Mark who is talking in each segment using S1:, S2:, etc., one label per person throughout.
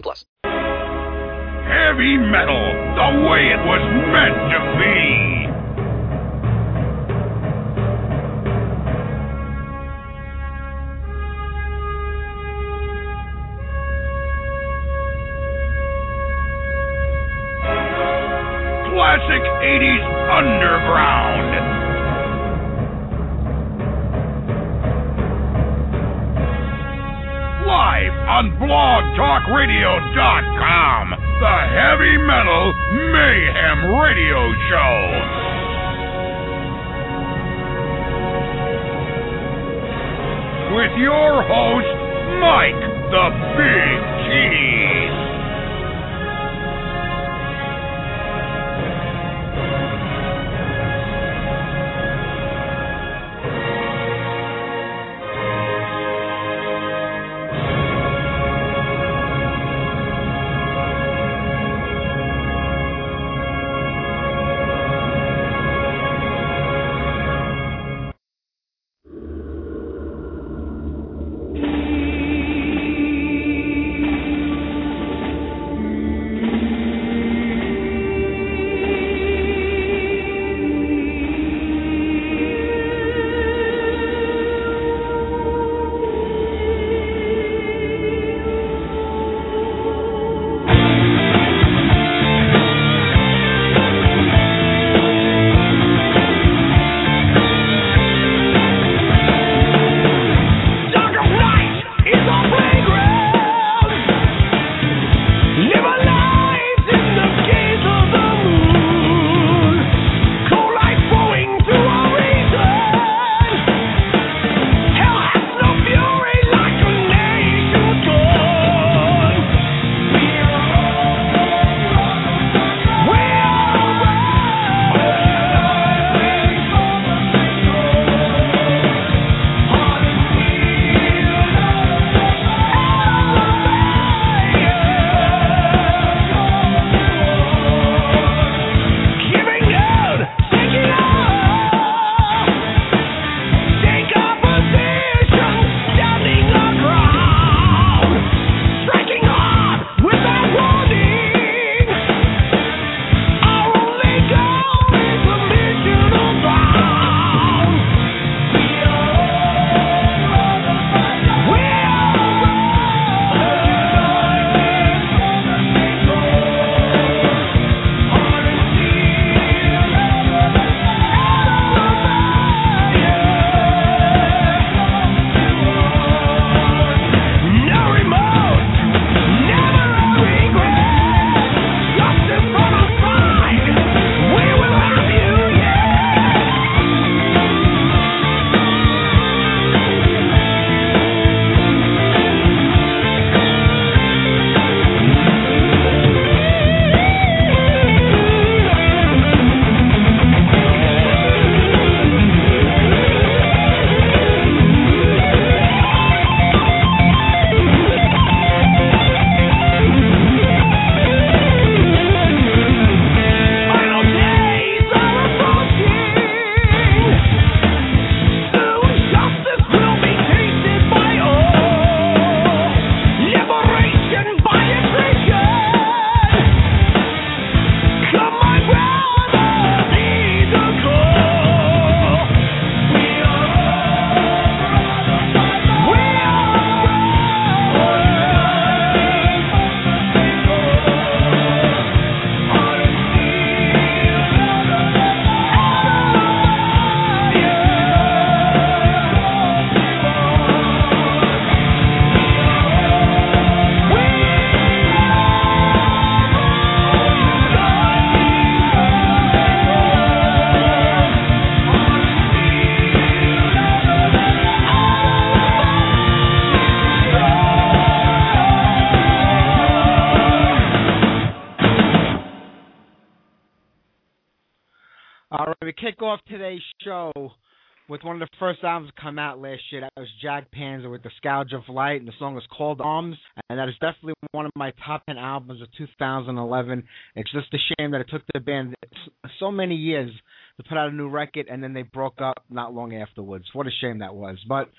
S1: plus.
S2: Heavy metal, the way it was meant to be. Classic 80s underground. Live on blogtalkradio.com, the Heavy Metal Mayhem Radio Show. With your host, Mike the Big Cheese.
S3: Today's show with one of the first albums to come out last year. That was Jag Panzer with the Scourge of Light, and the song is called Arms, and that is definitely one of my top 10 albums of 2011. It's just a shame that it took the band so many years to put out a new record, and then they broke up not long afterwards. What a shame that was. But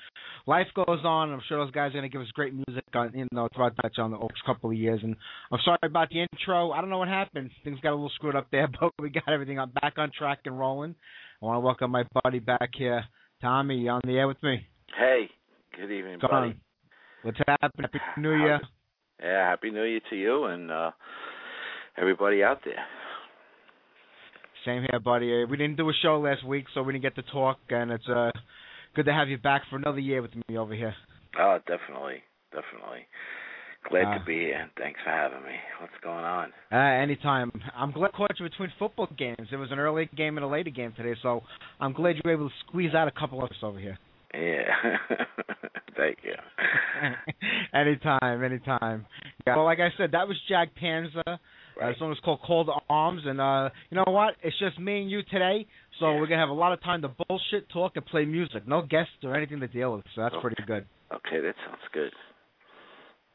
S3: life goes on. I'm sure those guys are going to give us great music on, you know, throughout that on the next couple of years. And I'm sorry about the intro. I don't know what happened. Things got a little screwed up there, but we got everything back on track and rolling. I want to welcome my buddy back here, Tommy. You on the air with me?
S4: Hey, good evening,
S3: Come
S4: buddy.
S3: What's happening? Happy New Year.
S4: Yeah, happy New Year to you and uh everybody out there.
S3: Same here, buddy. Uh, We didn't do a show last week, so we didn't get to talk, and it's uh good to have you back for another year with me over here.
S4: Oh, definitely, definitely. Glad
S3: Uh,
S4: to be here. and Thanks for having me. What's going on?
S3: Uh, anytime. I'm glad I caught you between football games. It was an early game and a later game today, so I'm glad you were able to squeeze out a couple of us over here.
S4: Yeah. Thank you.
S3: anytime, anytime. Yeah. Well, like I said, that was Jag Panzer. Uh,
S4: Right.
S3: the song is called "Call to Arms," and uh, you know what? It's just me and you today, so
S4: Yeah.
S3: we're gonna have a lot of time to bullshit, talk, and play music. No guests or anything to deal with, so that's
S4: Oh.
S3: pretty good.
S4: Okay, that sounds good.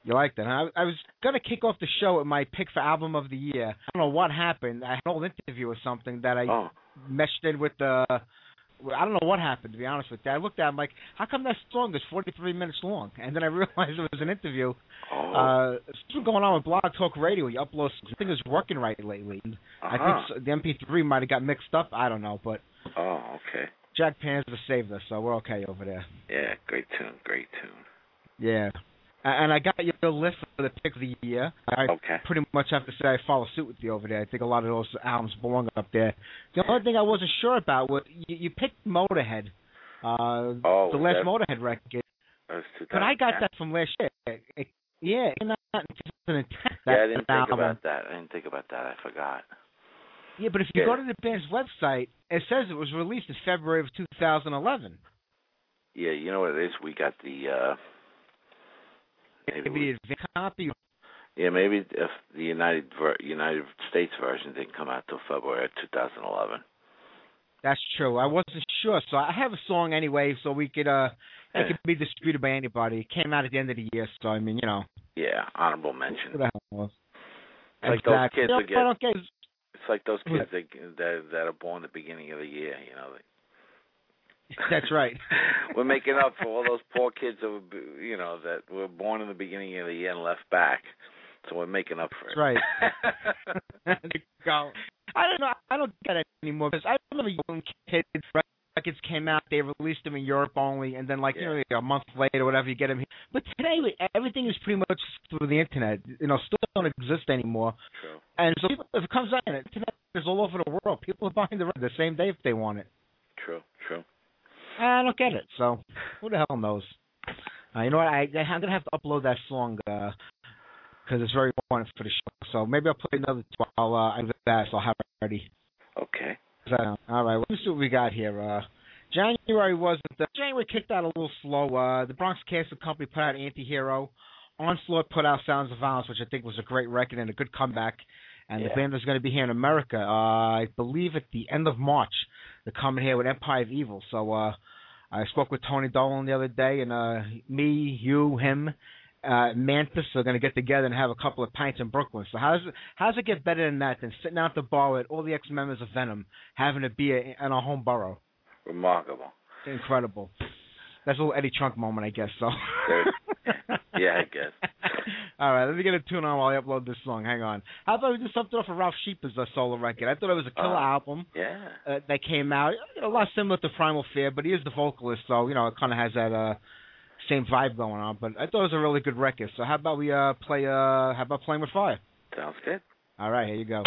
S3: You like that? Huh? I, I was gonna kick off the show with my pick for album of the year. I don't know what happened. I had an old interview or something that I
S4: Oh,
S3: meshed in with the. I don't know what happened to be honest with you. I looked at it, I'm like, how come that song is 43 minutes long? And then I realized it was an interview.
S4: oh,
S3: Uh, something going on with Blog Talk Radio. You upload something is working right lately. And I
S4: uh-huh.
S3: think the MP3 might have got mixed up. I don't know, but
S4: Oh, okay.
S3: Jag Panzer saved us, so we're okay over there.
S4: Yeah, great tune, great tune.
S3: Yeah. And I got your list for the pick of the year. I
S4: Okay.
S3: pretty much have to say I follow suit with you over there. I think a lot of those albums belong up there. The only thing I wasn't sure about was you, you picked Motorhead, uh,
S4: Oh,
S3: the last
S4: that-
S3: Motorhead record, but I got that from last year. It, it, yeah, it came out in 2010.
S4: Yeah, I didn't think
S3: album.
S4: about that. I didn't think about that. I forgot.
S3: Yeah, but if you
S4: Yeah.
S3: go to the band's website, it says it was released in February of 2011.
S4: Yeah, you know what it is? We got the uh maybe
S3: advanced copy.
S4: Yeah, maybe if the United ver- United States version didn't come out till February of 2011.
S3: That's true. I wasn't sure, so I have a song anyway, so we could uh, it could be distributed by anybody. It came out at the end of the year, so I mean, you know,
S4: Yeah, honorable mention.
S3: who the hell knows?
S4: It's like those kids that get-
S3: I don't get.
S4: It's like those kids that that, that are born at the beginning of the year. You know,
S3: That's right.
S4: we're making up for all those poor kids that were, you know, that were born in the beginning of the year and left back. So we're making up for it.
S3: That's right. Go. I don't know. I don't get it anymore because I remember young kids records came out. They released them in Europe only, and then like you know a month later, or whatever, you get them. Here. But today, everything is pretty much through the internet. You know, still don't exist anymore.
S4: True.
S3: And so people, if it comes out, the internet is all over the world. People are buying the record the same day if they want it.
S4: True. True.
S3: I don't get it. So who the hell knows? Uh, you know what? I, I'm gonna have to upload that song because it's very important for the show. So maybe I'll play another. Two. I'll uh, I do that, so I'll have it ready.
S4: Okay.
S3: So, all right. Let's see what we got here. Uh, January wasn't. The, January kicked out a little slow. Uh, the Bronx Casket Company put out Anti-Hero. Onslaught put out Sounds of Violence, which I think was a great record and a good comeback. And the band is going to be here in America, uh, I believe, at the end of March. They're coming here with Empire of Evil. So uh, I spoke with Tony Dolan the other day, and uh, me, you, him, uh, Mantas are going to get together and have a couple of pints in Brooklyn. So how does it, how does it get better than that than sitting out at the bar with all the ex-members of Venom having a beer in our home borough?
S4: Remarkable.
S3: Incredible. That's a little Eddie Trunk moment, I guess. So.
S4: Yeah, I guess.
S3: All right, let me get a tune on while I upload this song. Hang on. How about we do something off of Ralf Scheepers uh, solo record? I thought it was a killer
S4: Uh,
S3: album
S4: Yeah.
S3: uh, that came out. A lot similar to Primal Fear, but he is the vocalist, so you know it kind of has that uh same vibe going on. But I thought it was a really good record. So how about we uh play uh how about playing with fire?
S4: Sounds good.
S3: All right, here you go.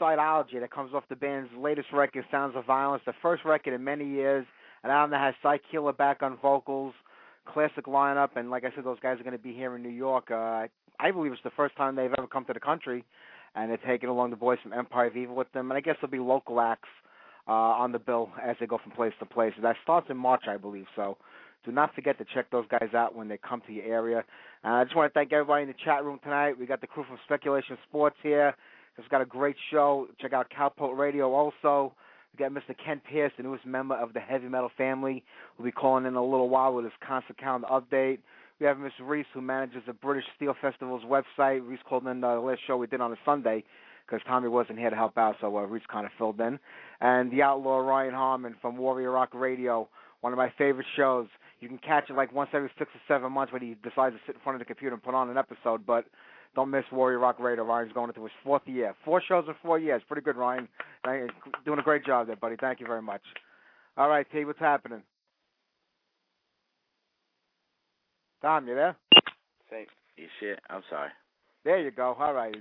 S3: Suicideology, that comes off the band's latest record, Sounds of Violence, the first record in many years, an album that has Sy Keeler back on vocals, classic lineup, and like I said, those guys are going to be here in New York. Uh, I believe it's the first time they've ever come to the country, and they're taking along the boys from Empire of Evil with them, and I guess there'll be local acts uh, on the bill as they go from place to place. That starts in March, I believe, so do not forget to check those guys out when they come to your area. Uh, I just want to thank everybody in the chat room tonight. We got the crew from Speculation Sports here. It's got a great show. Check out Cowpoke Radio also. We got Mr. Ken Pierce, the newest member of the heavy metal family. We'll be calling in a little while with his constant calendar update. We have Miss Reese, who manages the British Steel Festival's website. Reese called in uh, the last show we did on a Sunday because Tommy wasn't here to help out, so uh, Reese kind of filled in. And the outlaw Ryan Harmon from Warrior Rock Radio, one of my favorite shows. You can catch it like once every six or seven months when he decides to sit in front of the computer and put on an episode. But don't miss Warrior Rock Radio. Ryan's going into his fourth year. Four shows in four years. Pretty good, Ryan. Thank- Doing a great job there, buddy. Thank you very much. All right, T, what's happening? Tom, you there?
S4: Say, you shit. I'm sorry.
S3: There you go. All right.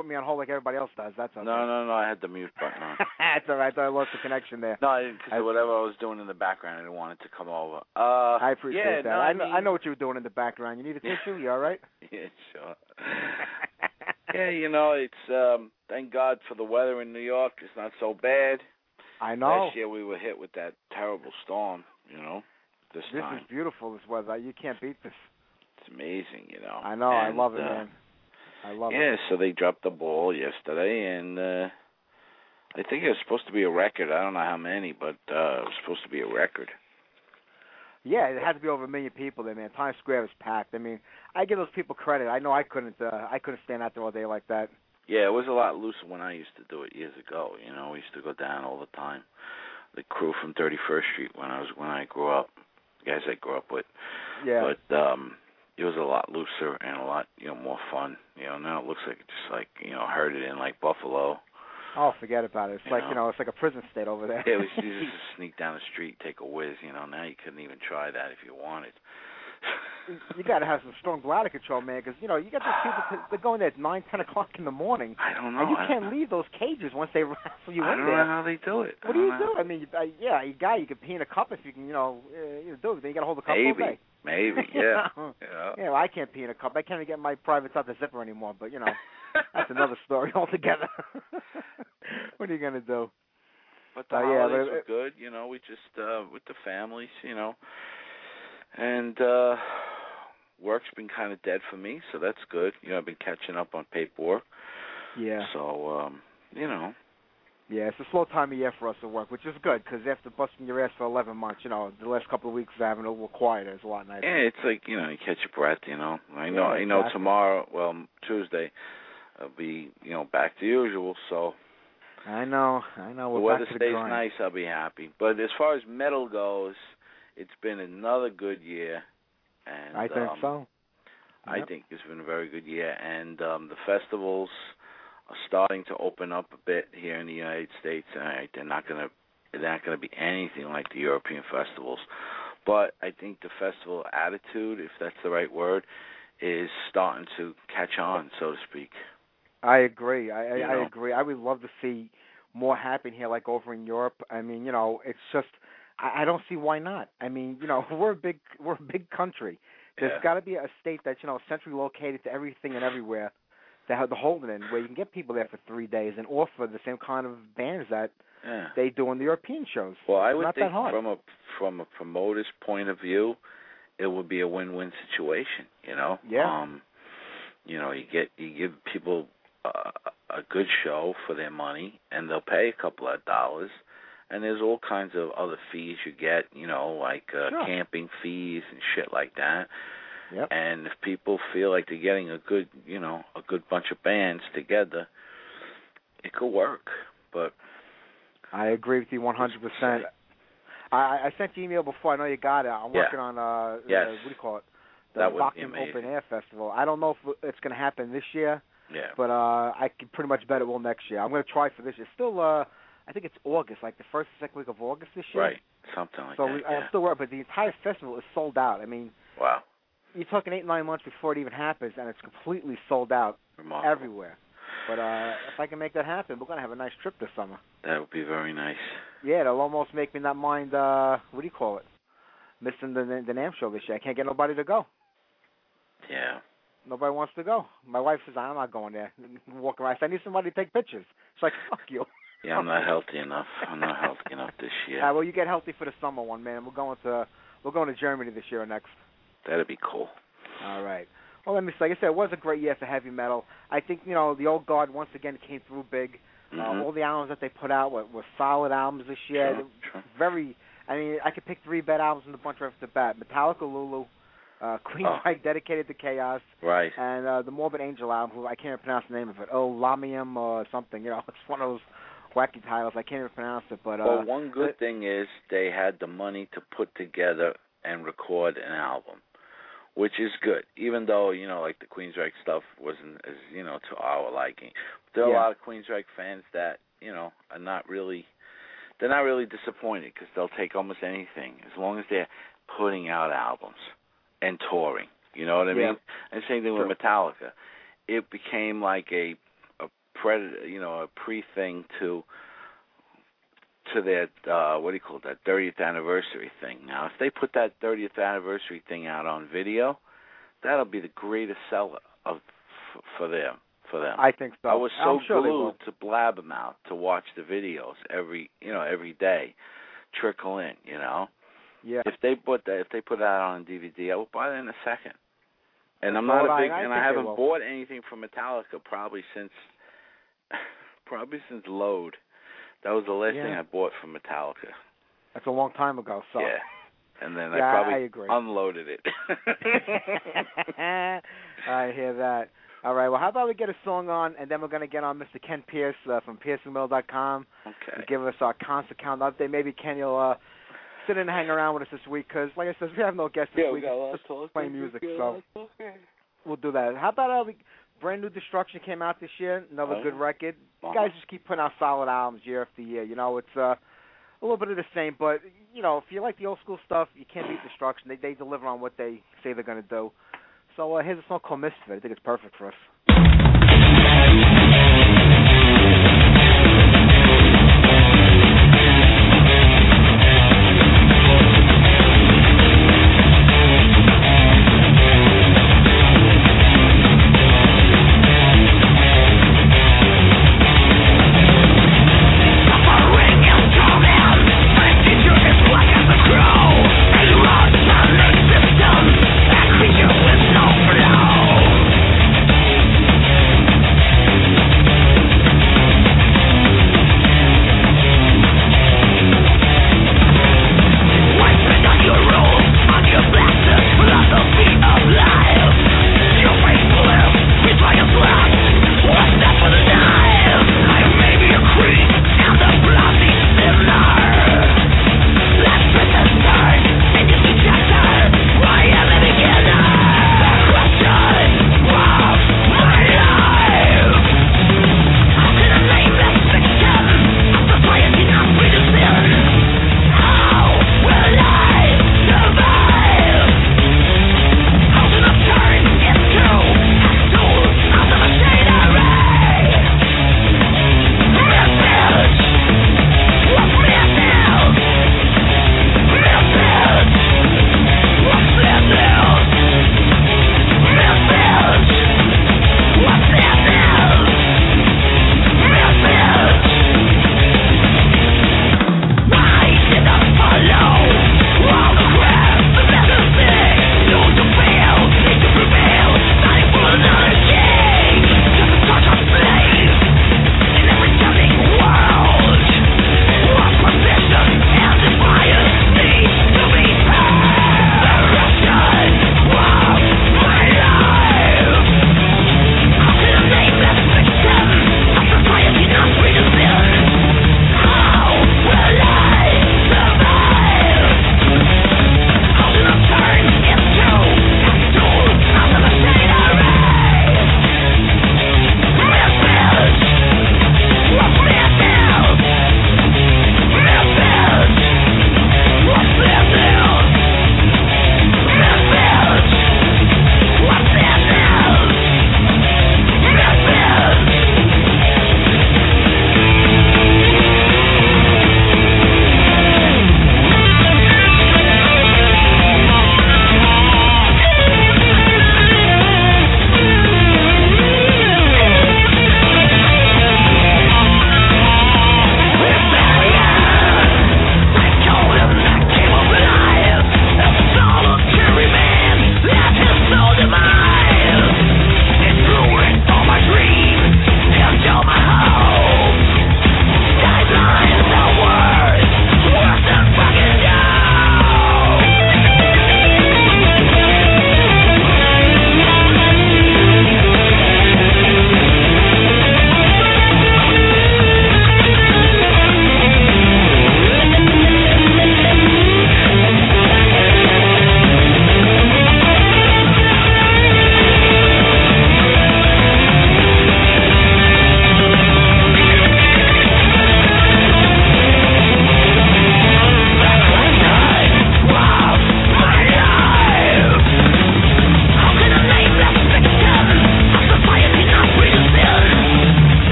S3: Put me on hold like everybody else does. That's okay.
S4: No, no, no. I had the mute button on.
S3: That's all right. I thought I lost the connection there.
S4: No, I didn't,
S3: I-
S4: whatever I was doing in the background, I didn't want it to come over. Uh,
S3: I appreciate
S4: yeah,
S3: that.
S4: No,
S3: I,
S4: mean,
S3: I know what you were doing in the background. You need a tissue? You all right?
S4: Yeah, sure. yeah, you know, it's um thank God for the weather in New York. It's not so bad.
S3: I know.
S4: Last year we were hit with that terrible storm, you know. This,
S3: This
S4: time.
S3: is beautiful. This weather. You can't beat this.
S4: It's amazing, you know.
S3: I know. I love it,
S4: uh,
S3: man. I love
S4: yeah,
S3: it.
S4: so they dropped the ball yesterday and uh I think it was supposed to be a record. I don't know how many, but uh it was supposed to be a record.
S3: Yeah, it had to be over a million people there, man. Times Square was packed. I mean, I give those people credit. I know I couldn't. Uh, I couldn't stand out there all day like that.
S4: Yeah, it was a lot looser when I used to do it years ago. You know, we used to go down all the time. The crew from 31st Street when I was when I grew up, the guys I grew up with.
S3: Yeah.
S4: But um it was a lot looser and a lot you know more fun. You know, now it looks like just like you know herded in like Buffalo.
S3: oh, forget about it. It's
S4: You
S3: like
S4: know.
S3: you know, it's like a prison state over there.
S4: Yeah, it was you just sneak down the street, take a whiz. You know, now you couldn't even try that if you wanted.
S3: you got to have some strong bladder control, man, because you know you got those people they're going there at nine, ten o'clock in the morning,
S4: I don't know.
S3: and you
S4: I-
S3: can't leave those cages once they wrestle you
S4: I
S3: in
S4: don't know how they do it.
S3: What
S4: I
S3: do you
S4: know.
S3: do? I mean, uh, yeah, you guy, you could pee in a cup if you can, you know, uh, you know, do it. Then you got to hold the cup all
S4: Maybe,
S3: day.
S4: Maybe, yeah. yeah.
S3: Yeah, well, I can't pee in a cup. I can't even get my privates out the zipper anymore. But you know, that's another story altogether. what are you gonna do?
S4: But the
S3: Uh, yeah,
S4: holidays
S3: but
S4: were good. You know, we just uh with the families, you know, and uh work's been kind of dead for me, so that's good. You know, I've been catching up on paperwork.
S3: Yeah,
S4: So, um, you know,
S3: yeah. It's a slow time of year for us at work, which is good because after busting your ass for 11 months, you know, the last couple of weeks having a little quieter is a lot nicer.
S4: yeah, it's like you know, you catch your breath. You know, I know,
S3: Yeah,
S4: I know. Tomorrow, well, Tuesday, I'll be you know back to usual. So
S3: I know, I know. We're
S4: weather
S3: to the
S4: stays
S3: grind.
S4: nice, I'll be happy. But as far as metal goes, it's been another good year. And
S3: I think
S4: um,
S3: so.
S4: I think it's been a very good year, and um, the festivals starting to open up a bit here in the United States. And they're not going to they're not going to be anything like the European festivals, but I think the festival attitude, if that's the right word, is starting to catch on, so to speak.
S3: I agree. I, I,
S4: You
S3: I
S4: know?
S3: agree. I would love to see more happen here, like over in Europe. I mean, you know, it's just I, I don't see why not. I mean, you know, we're a big we're a big country. There's
S4: Yeah.
S3: got to be a state that's you know centrally located to everything and everywhere that have the holding in, where you can get people there for three days and offer the same kind of bands that
S4: Yeah.
S3: they do in the European shows.
S4: Well, I
S3: It's
S4: would
S3: not
S4: think from a from a promoter's point of view, it would be a win-win situation. You know.
S3: Yeah.
S4: Um, you know, you get you give people a, a good show for their money, and they'll pay a couple of dollars. And there's all kinds of other fees you get. You know, like uh,
S3: Sure.
S4: camping fees and shit like that.
S3: Yep.
S4: And if people feel like they're getting a good, you know, a good bunch of bands together, it could work. But
S3: I agree with you 100%. I, I sent you an email before. I know you got it. I'm
S4: Yeah.
S3: working on uh,
S4: Yes.
S3: uh what do you call it? The
S4: That be
S3: Open Air Festival. I don't know if it's going to happen this year,
S4: yeah,
S3: but uh I can pretty much bet it will next year. I'm going to try for this year. It's still, uh I think it's August, like the first second week of August this year.
S4: right, something like
S3: So
S4: that.
S3: we,
S4: yeah.
S3: I'm still working, but the entire festival is sold out. I mean,
S4: wow.
S3: You're talking eight nine months before it even happens, and it's completely sold out.
S4: Remarkable.
S3: everywhere. But uh if I can make that happen, we're gonna have a nice trip this summer.
S4: That would be very nice.
S3: Yeah, it'll almost make me not mind. uh What do you call it? Missing the the NAMM show this year. I can't get nobody to go.
S4: Yeah.
S3: Nobody wants to go. My wife says I'm not going there. Walk around. I said, I need somebody to take pictures. She's like, fuck you.
S4: Yeah, I'm not healthy enough. I'm not healthy enough this year.
S3: All right, well, you get healthy for the summer one, man. We're going to we're going to Germany this year or next.
S4: That'd be cool.
S3: All right. Well, let me say, like I said, it was a great year for heavy metal. I think you know the old guard once again came through big. Uh,
S4: Mhm.
S3: all the albums that they put out were, were solid albums this year.
S4: Sure, sure.
S3: Very. I mean, I could pick three bad albums in the bunch right off the bat: Metallica, Lulu, uh, Queensryche,
S4: Oh.
S3: Dedicated to Chaos,
S4: Right.
S3: and uh, the Morbid Angel album. Who I can't even pronounce the name of it. Oh, Lamium or something. You know, it's one of those wacky titles. I can't even pronounce it. But uh,
S4: well, one good thing is they had the money to put together and record an album, which is good. Even though you know, like the Queensryche stuff wasn't as you know to our liking. There are
S3: Yeah.
S4: a lot of Queensryche fans that you know are not really. They're not really disappointed because they'll take almost anything as long as they're putting out albums and touring. You know what I
S3: Yeah.
S4: mean? And same thing with Metallica. It became like a a predator, you know, a pre thing to to their uh what do you call it, that 30th anniversary thing. Now, if they put that 30th anniversary thing out on video, that'll be the greatest seller of f- for them for them.
S3: I think so.
S4: I was so
S3: I'm sure
S4: glued
S3: will.
S4: to Blabbermouth to watch the videos every you know every day trickle in. You know,
S3: Yeah.
S4: if they put that if they put that on DVD, I would buy it in a second. And I'm not a
S3: I,
S4: big
S3: and I
S4: and I haven't bought anything from Metallica probably since probably since Load. That was the last
S3: Yeah.
S4: thing I bought from Metallica.
S3: That's a long time ago. So.
S4: Yeah. And then
S3: Yeah,
S4: I
S3: I
S4: probably
S3: agree.
S4: unloaded it.
S3: I hear that. All right. Well, how about we get a song on, and then we're going to get on Mr. Ken Pierce uh, from PierceandMill.com to
S4: okay.
S3: give us our concert count update. Maybe Ken, you'll uh, sit in and hang around with us this week because, like I said, we have no guests this week. Yeah, we got a lot just playing music, so we'll do that. How about uh, we, brand new Destruction came out this year, another
S4: Oh.
S3: good record. You
S4: Uh-huh.
S3: guys just keep putting out solid albums year after year. You know, it's uh, a little bit of the same, but you know, if you like the old school stuff, you can't beat Destruction. They they deliver on what they say they're going to do. So uh, here's a song called Misfit. I think it's perfect for us.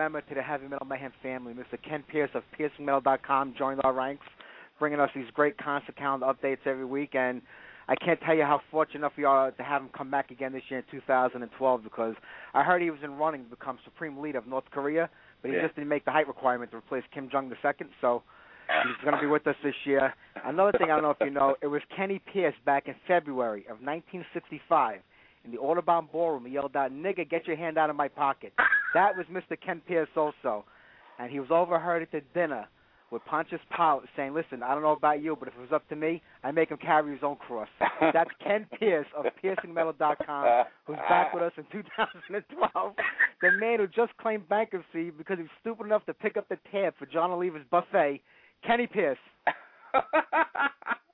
S3: Member to the Heavy Metal Mayhem family. Mr. Ken Pierce of PiercingMetal.com joined our ranks, bringing us these great concert calendar updates every week. And I can't tell you how fortunate enough we are to have him come back again this year in 2012 because I heard he was in running to become Supreme Leader of North Korea, but he
S4: Yeah.
S3: just didn't make the height requirement to replace Kim Jong Il. So he's going to be with us this year. Another thing I don't know if you know, it was Kenny Pierce back in February of 1965 in the Audubon Ballroom. He yelled out, "Nigga, get your hand out of my pocket." That was Mr. Ken Pierce also, and he was overheard at the dinner with Pontius Pilate saying, "Listen, I don't know about you, but if it was up to me, I'd make him carry his own cross." That's Ken Pierce of PiercingMetal.com, who's back with us in 2012. The man who just claimed bankruptcy because he was stupid enough to pick up the tab for John Oliver's buffet. Kenny Pierce.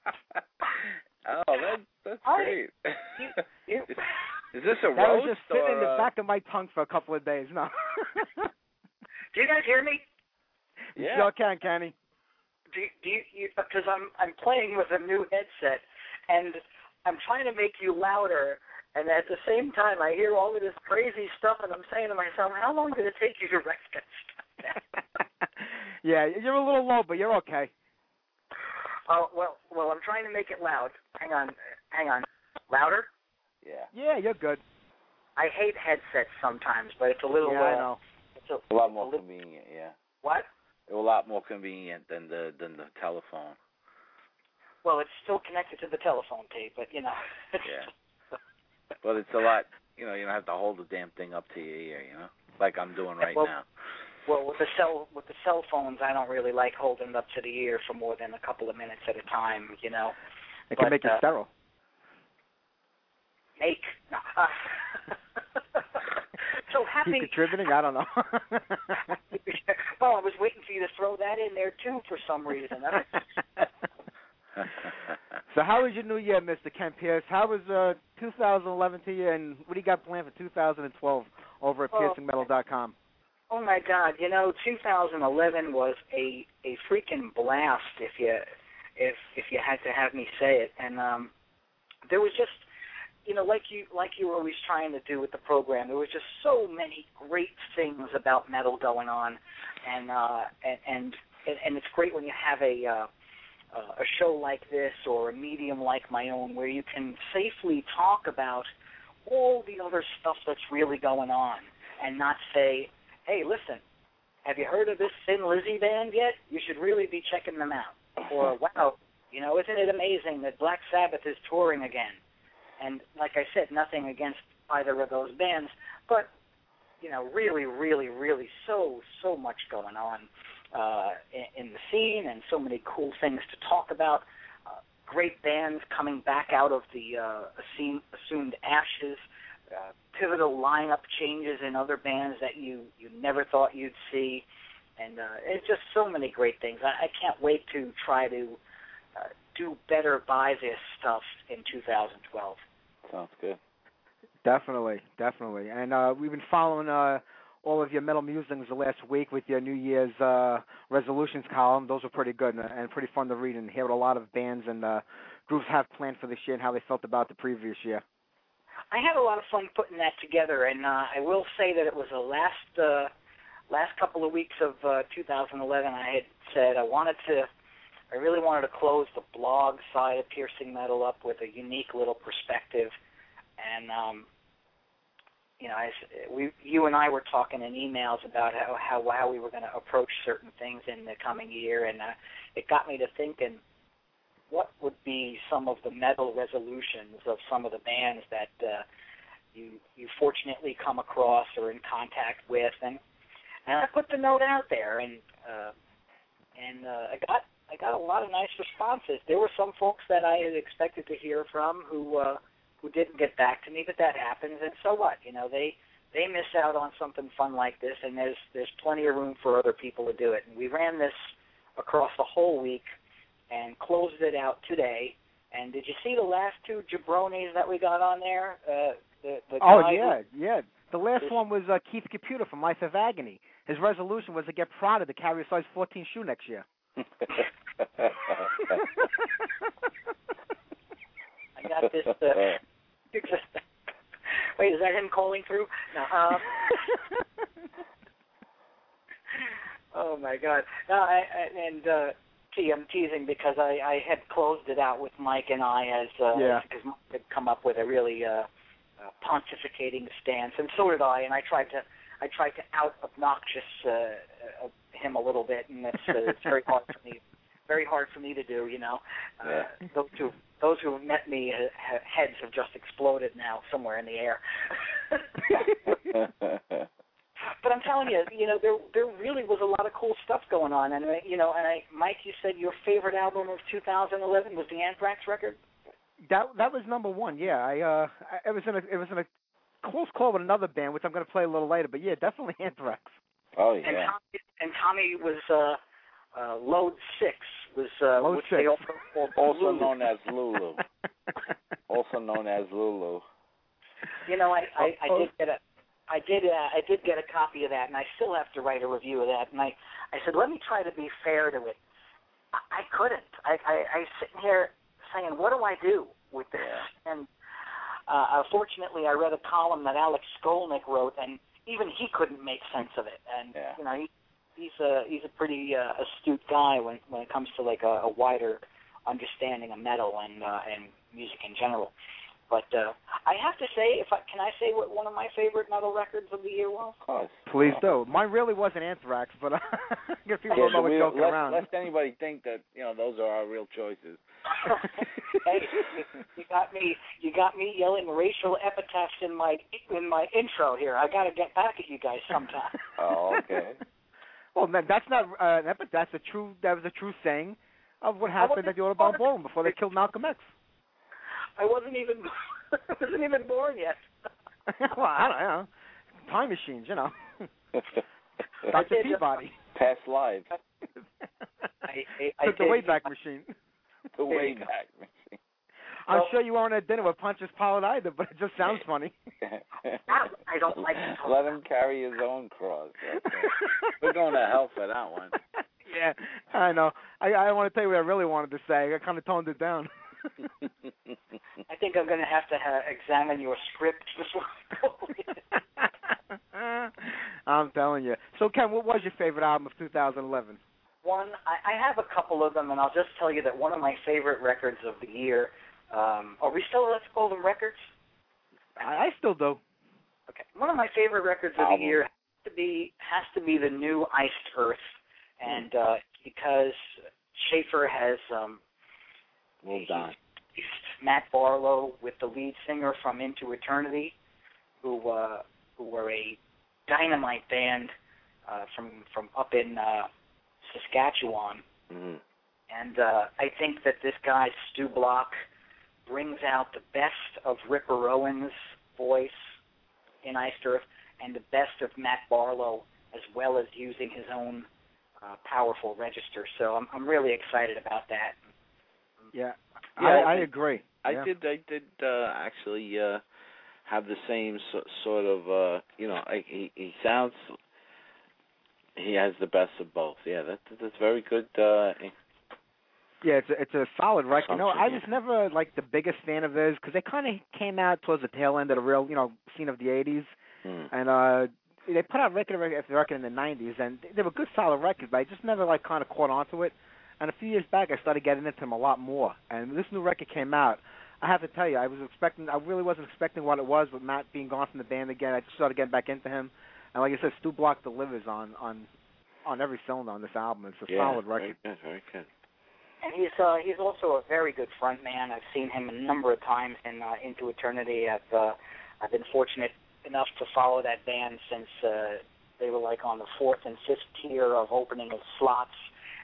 S4: oh, that, that's
S5: I-
S4: great.
S5: You,
S4: is, is this a
S3: That was
S4: roast
S3: just sitting in the back of my tongue for a couple of days. No.
S5: do you guys hear me?
S4: Yeah.
S3: Sure can, Kenny.
S5: Do you, do you? Because I'm I'm playing with a new headset, and I'm trying to make you louder. And at the same time, I hear all of this crazy stuff, and I'm saying to myself, "How long did it take you to write that stuff
S3: yeah, you're a little low, but you're okay.
S5: Oh well, well, I'm trying to make it loud. Hang on, hang on. Louder.
S4: Yeah.
S3: Yeah, you're good.
S5: I hate headsets sometimes, but it's a little.
S3: yeah, I
S5: uh,
S3: know.
S5: It's a,
S4: A lot more
S5: a li-
S4: convenient, yeah.
S5: What?
S4: It's A lot more convenient than the than the telephone.
S5: Well, it's still connected to the telephone tape, but you know.
S4: Yeah. But it's a lot you know, you don't have to hold the damn thing up to your ear, you know? Like I'm doing right
S5: Well,
S4: now.
S5: Well, with the cell with the cell phones, I don't really like holding it up to the ear for more than a couple of minutes at a time. You know,
S3: It can
S5: But,
S3: make you
S5: uh,
S3: sterile.
S5: make. so happy.
S3: Keep contributing? I don't know.
S5: well, I was waiting for you to throw that in there too for some reason.
S3: so how was your new year, Mr. Ken Pierce? How was uh 2011 to you, and what do you got planned for 2012 over at
S5: Oh.
S3: PiercingMetal.com?
S5: Oh my God! You know, 2011 was a a freaking blast. If you if if you had to have me say it, and um, there was just you know like you like you were always trying to do with the program. There was just so many great things about metal going on, and uh, and and and it's great when you have a uh, a show like this or a medium like my own where you can safely talk about all the other stuff that's really going on and not say hey, listen, have you heard of this Thin Lizzy band yet? You should really be checking them out. Or, wow, you know, isn't it amazing that Black Sabbath is touring again? And like I said, nothing against either of those bands, but you know, really, really, really, so so much going on uh, in, in the scene, and so many cool things to talk about. Uh, great bands coming back out of the uh, assumed, assumed ashes uh, pivotal lineup changes in other bands that you you never thought you'd see, and uh, it's just so many great things. I, I can't wait to try to uh, do better by this stuff in 2012.
S4: Sounds good.
S3: Definitely, definitely. And uh we've been following uh all of your metal musings the last week with your New Year's uh resolutions column. Those were pretty good and, and pretty fun to read and hear what a lot of bands and uh groups have planned for this year and how they felt about the previous year.
S5: I had a lot of fun putting that together, and uh, I will say that it was the last uh, last couple of weeks of uh, 2011. I had said I wanted to, I really wanted to close the blog side of Piercing Metal up with a unique little perspective, and um, you know, I, we, you and I were talking in emails about how how, how we were going to approach certain things in the coming year, and uh, it got me to thinking what would be some of the metal resolutions of some of the bands that uh, you you fortunately come across or in contact with, and and I put the note out there, and uh, and uh, I got I got a lot of nice responses. There were some folks that I had expected to hear from who uh, who didn't get back to me, but that happens, and so what? You know, they they miss out on something fun like this, and there's there's plenty of room for other people to do it. And we ran this across the whole week and closed it out today. And did you see the last two jabronis that we got on there? Uh, the, the
S3: Oh yeah, yeah. The last
S5: This-
S3: one was uh, Keith Caputo from Life of Agony. His resolution was to get Prada to carry a size 14 shoe next year.
S5: I got this. Uh, Wait, is that him calling through? No. Um, oh my God! No, I, I, and uh, gee, I'm teasing because I, I had closed it out with Mike and I as uh,
S3: Yeah.
S5: because Mike had come up with a really uh, uh, pontificating stance, and so did I. And I tried to I tried to out obnoxious uh, uh, him a little bit, and it's uh, it's very hard for me very hard for me to do. You know, uh,
S4: Yeah.
S5: those who those who have met me uh, ha- heads have just exploded now somewhere in the air. but I'm telling you, you know, there there really was a lot of cool stuff going on, and uh, you know, and I, Mike, you said your favorite album of 2011 was the Anthrax record.
S3: That that was number one. Yeah, I uh, I, it was in a it was in a close call with another band, which I'm going to play a little later. But yeah, definitely Anthrax.
S4: oh
S5: And
S4: yeah.
S5: Tommy, and Tommy was uh, uh, Load Six was uh,
S3: Load
S5: which
S3: Six.
S5: they also called
S4: Also known as Lulu. Also known as Lulu.
S5: You know, I I, I
S3: Oh,
S5: did get a I did uh, I did get a copy of that, and I still have to write a review of that. And I I said, let me try to be fair to it. I, I couldn't. I, I I sitting here saying, what do I do with this? And uh, fortunately, I read a column that Alex Skolnick wrote, and even he couldn't make sense of it. And
S4: Yeah.
S5: you know, he, he's a he's a pretty uh, astute guy when when it comes to like a, a wider understanding of metal and uh, and music in general. But uh, I have to say, if I can, I say what one of my favorite metal records of the year was.
S4: Of course.
S3: Please do. Mine really wasn't Anthrax, but I guess people
S4: Yeah,
S3: don't know
S4: but
S3: we're
S4: we
S3: joking
S4: lest,
S3: around.
S4: lest anybody think that you know those are our real choices.
S5: hey, you, you got me. You got me yelling racial epithets in my in my intro here. I got to get back at you guys sometime.
S4: Oh, okay.
S3: Well, that, that's not uh, that, but that's a true. That was a true saying of what happened at the Audubon Ballroom before they killed Malcolm X.
S5: I wasn't even I wasn't even born yet.
S3: well, I don't know. Time machines, you know.
S5: I
S3: Dr.
S5: uh,
S3: Peabody.
S4: Past lives.
S5: I, I, I
S3: Took the
S5: did-
S3: Wayback Machine.
S4: The
S5: There
S4: way
S5: you go.
S3: I'm
S5: Well-
S3: sure you weren't at dinner with Pontius Pilate either, but it just sounds funny.
S5: I don't like to talk
S4: Let him carry his own cross. We're going to hell for that one.
S3: yeah, I know. I I want to tell you what I really wanted to say. I kind of toned it down.
S5: I think I'm going to have to ha- examine your script before. I go.
S3: I'm telling you. So, Ken, what was your favorite album of 2011?
S5: One, I, I have a couple of them, and I'll just tell you that one of my favorite records of the year. Um, are we still let's call them records?
S3: I, I still do.
S5: Okay. One of my favorite records of
S4: Album.
S5: the year has to be has to be the new Iced Earth, and uh, because Schaffer has um,
S4: Moved on.
S5: Matt Barlow with the lead singer from Into Eternity, who uh, who were a dynamite band uh, from from up in uh, Saskatchewan,
S4: Mhm.
S5: and uh, I think that this guy Stu Block brings out the best of Ripper Owens' voice in Iced Earth and the best of Matt Barlow, as well as using his own uh, powerful register. So I'm I'm really excited about that.
S3: Yeah,
S4: Yeah,
S3: I,
S4: I
S3: agree.
S4: I
S3: Yeah.
S4: did. I did uh, actually uh, have the same so, sort of. Uh, you know, I, he he sounds. He has the best of both. Yeah, that that's very good. Uh,
S3: Yeah, it's a, it's a solid record. You know, I was never like the biggest fan of theirs because they kind of came out towards the tail end of the real, you know, scene of the '80s,
S4: hmm.
S3: and uh they put out record after record in the '90s, and they were good, solid records. But I just never like kind of caught on to it. And a few years back, I started getting into them a lot more. And this new record came out. I have to tell you, I was expecting. I really wasn't expecting what it was with Matt being gone from the band again. I just started getting back into him, and like I said, Stu Block delivers on on on every cylinder on this album. It's a
S4: yeah,
S3: solid record.
S4: Very good. Very good.
S5: And he's uh, he's also a very good front man. I've seen him a number of times in uh, Into Eternity. I've uh, I've been fortunate enough to follow that band since uh, they were like on the fourth and fifth tier of opening of slots.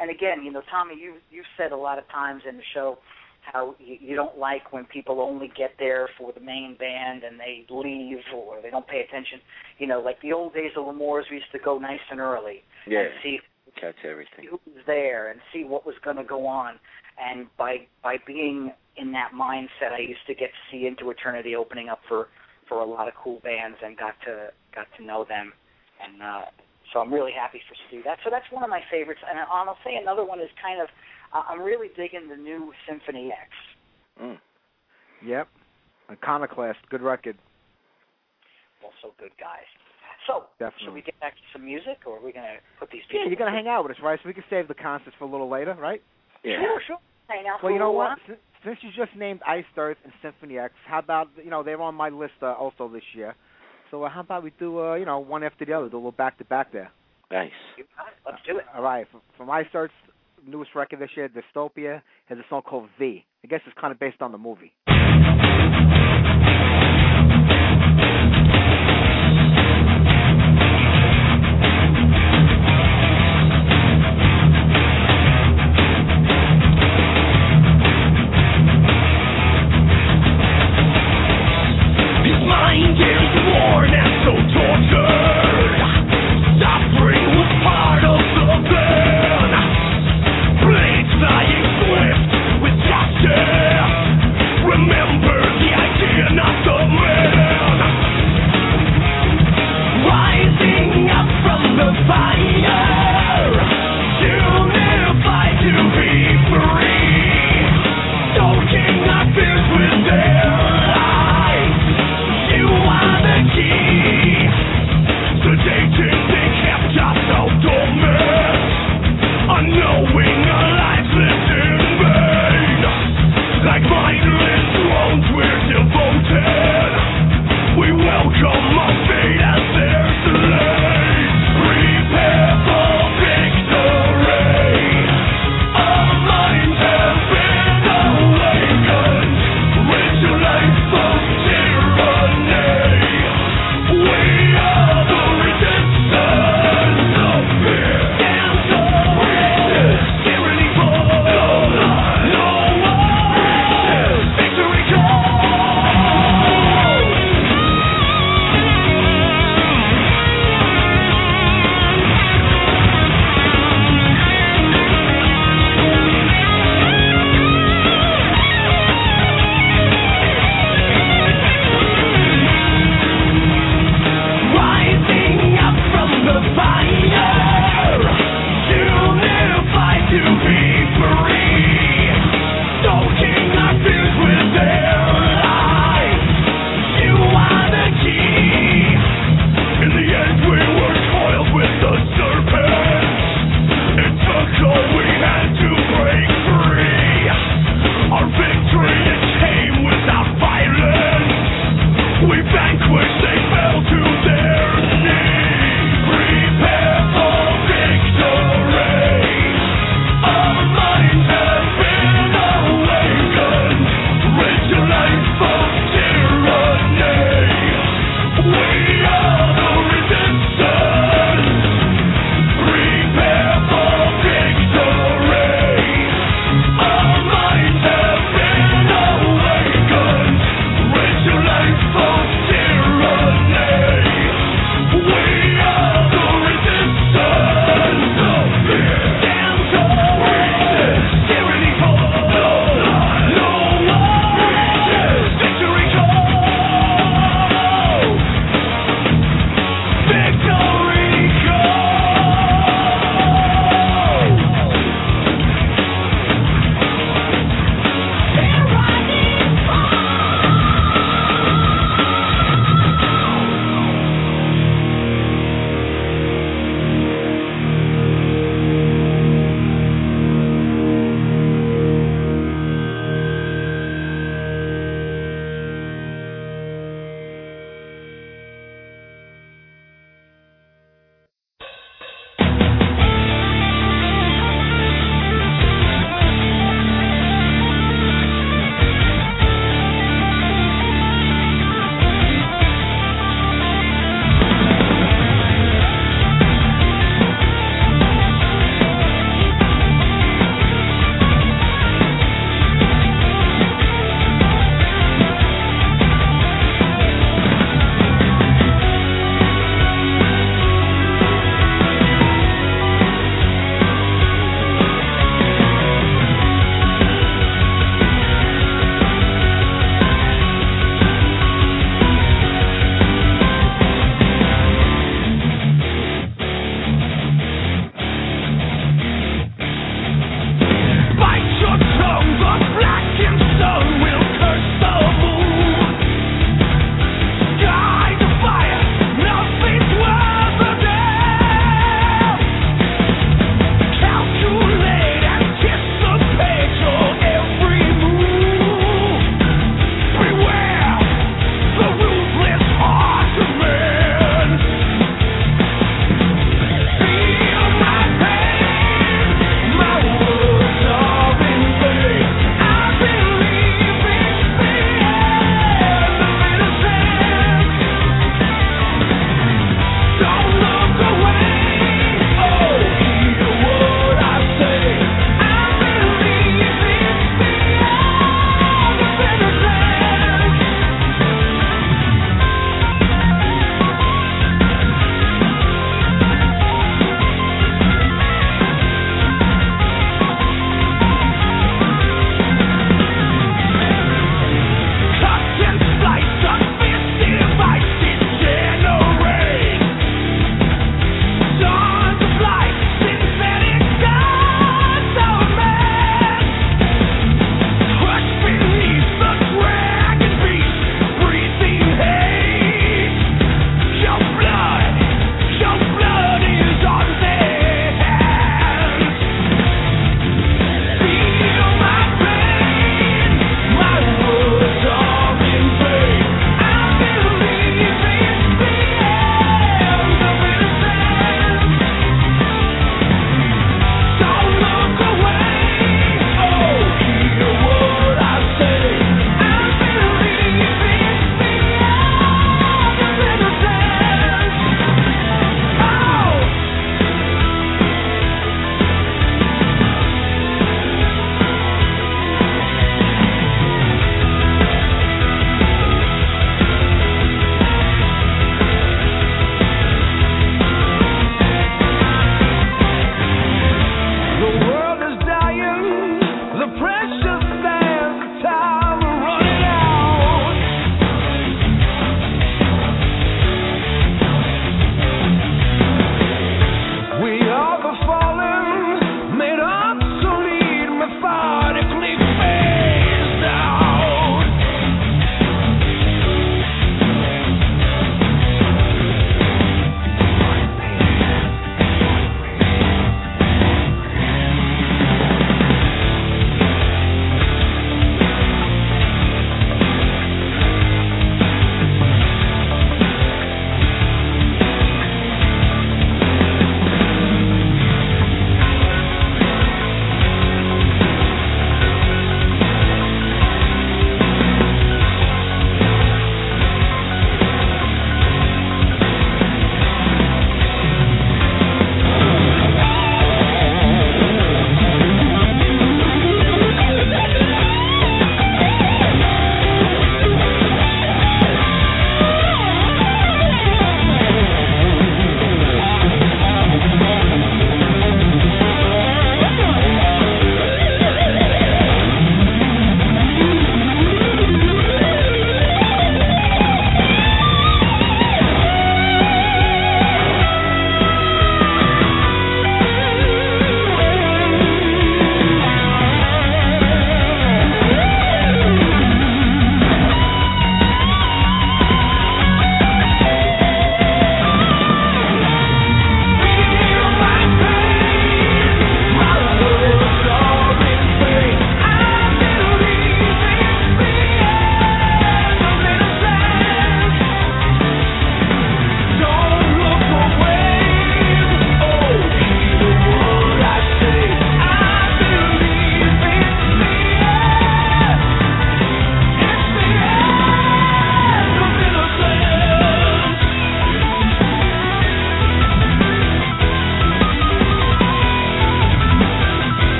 S5: And again, you know, Tommy, you you've said a lot of times in the show how you, you don't like when people only get there for the main band and they leave or they don't pay attention. You know, like the old days of L'Amour's, we used to go nice and early
S4: Yeah,
S5: and see
S4: catch everything.
S5: who was there and see what was going to go on. And by by being in that mindset, I used to get to see Into Eternity opening up for for a lot of cool bands and got to got to know them. And uh, so I'm really happy for Stu. That so that's one of my favorites. And I'll say another one is kind of uh, I'm really digging the new Symphony X.
S4: Mm.
S3: Yep. Iconoclast, good record.
S5: also good guys. So,
S3: Definitely.
S5: should we get back to some music, or are we gonna put these
S3: Yeah,
S5: people?
S3: you're gonna hang out with us, right? So we can save the concerts for a little later, right?
S4: Yeah.
S5: Sure, sure. Hang out
S3: Well, you know what? Since, since you just named Iced Earth and Symphony X, how about you know they're on my list uh, also this year. So uh, how about we do uh, you know one after the other, do a little back to back there.
S4: Nice.
S5: You got it. Let's do it.
S3: All right, from, from Iced Earth's newest record this year, Dystopia, has a song called V. I guess it's kind of based on the movie.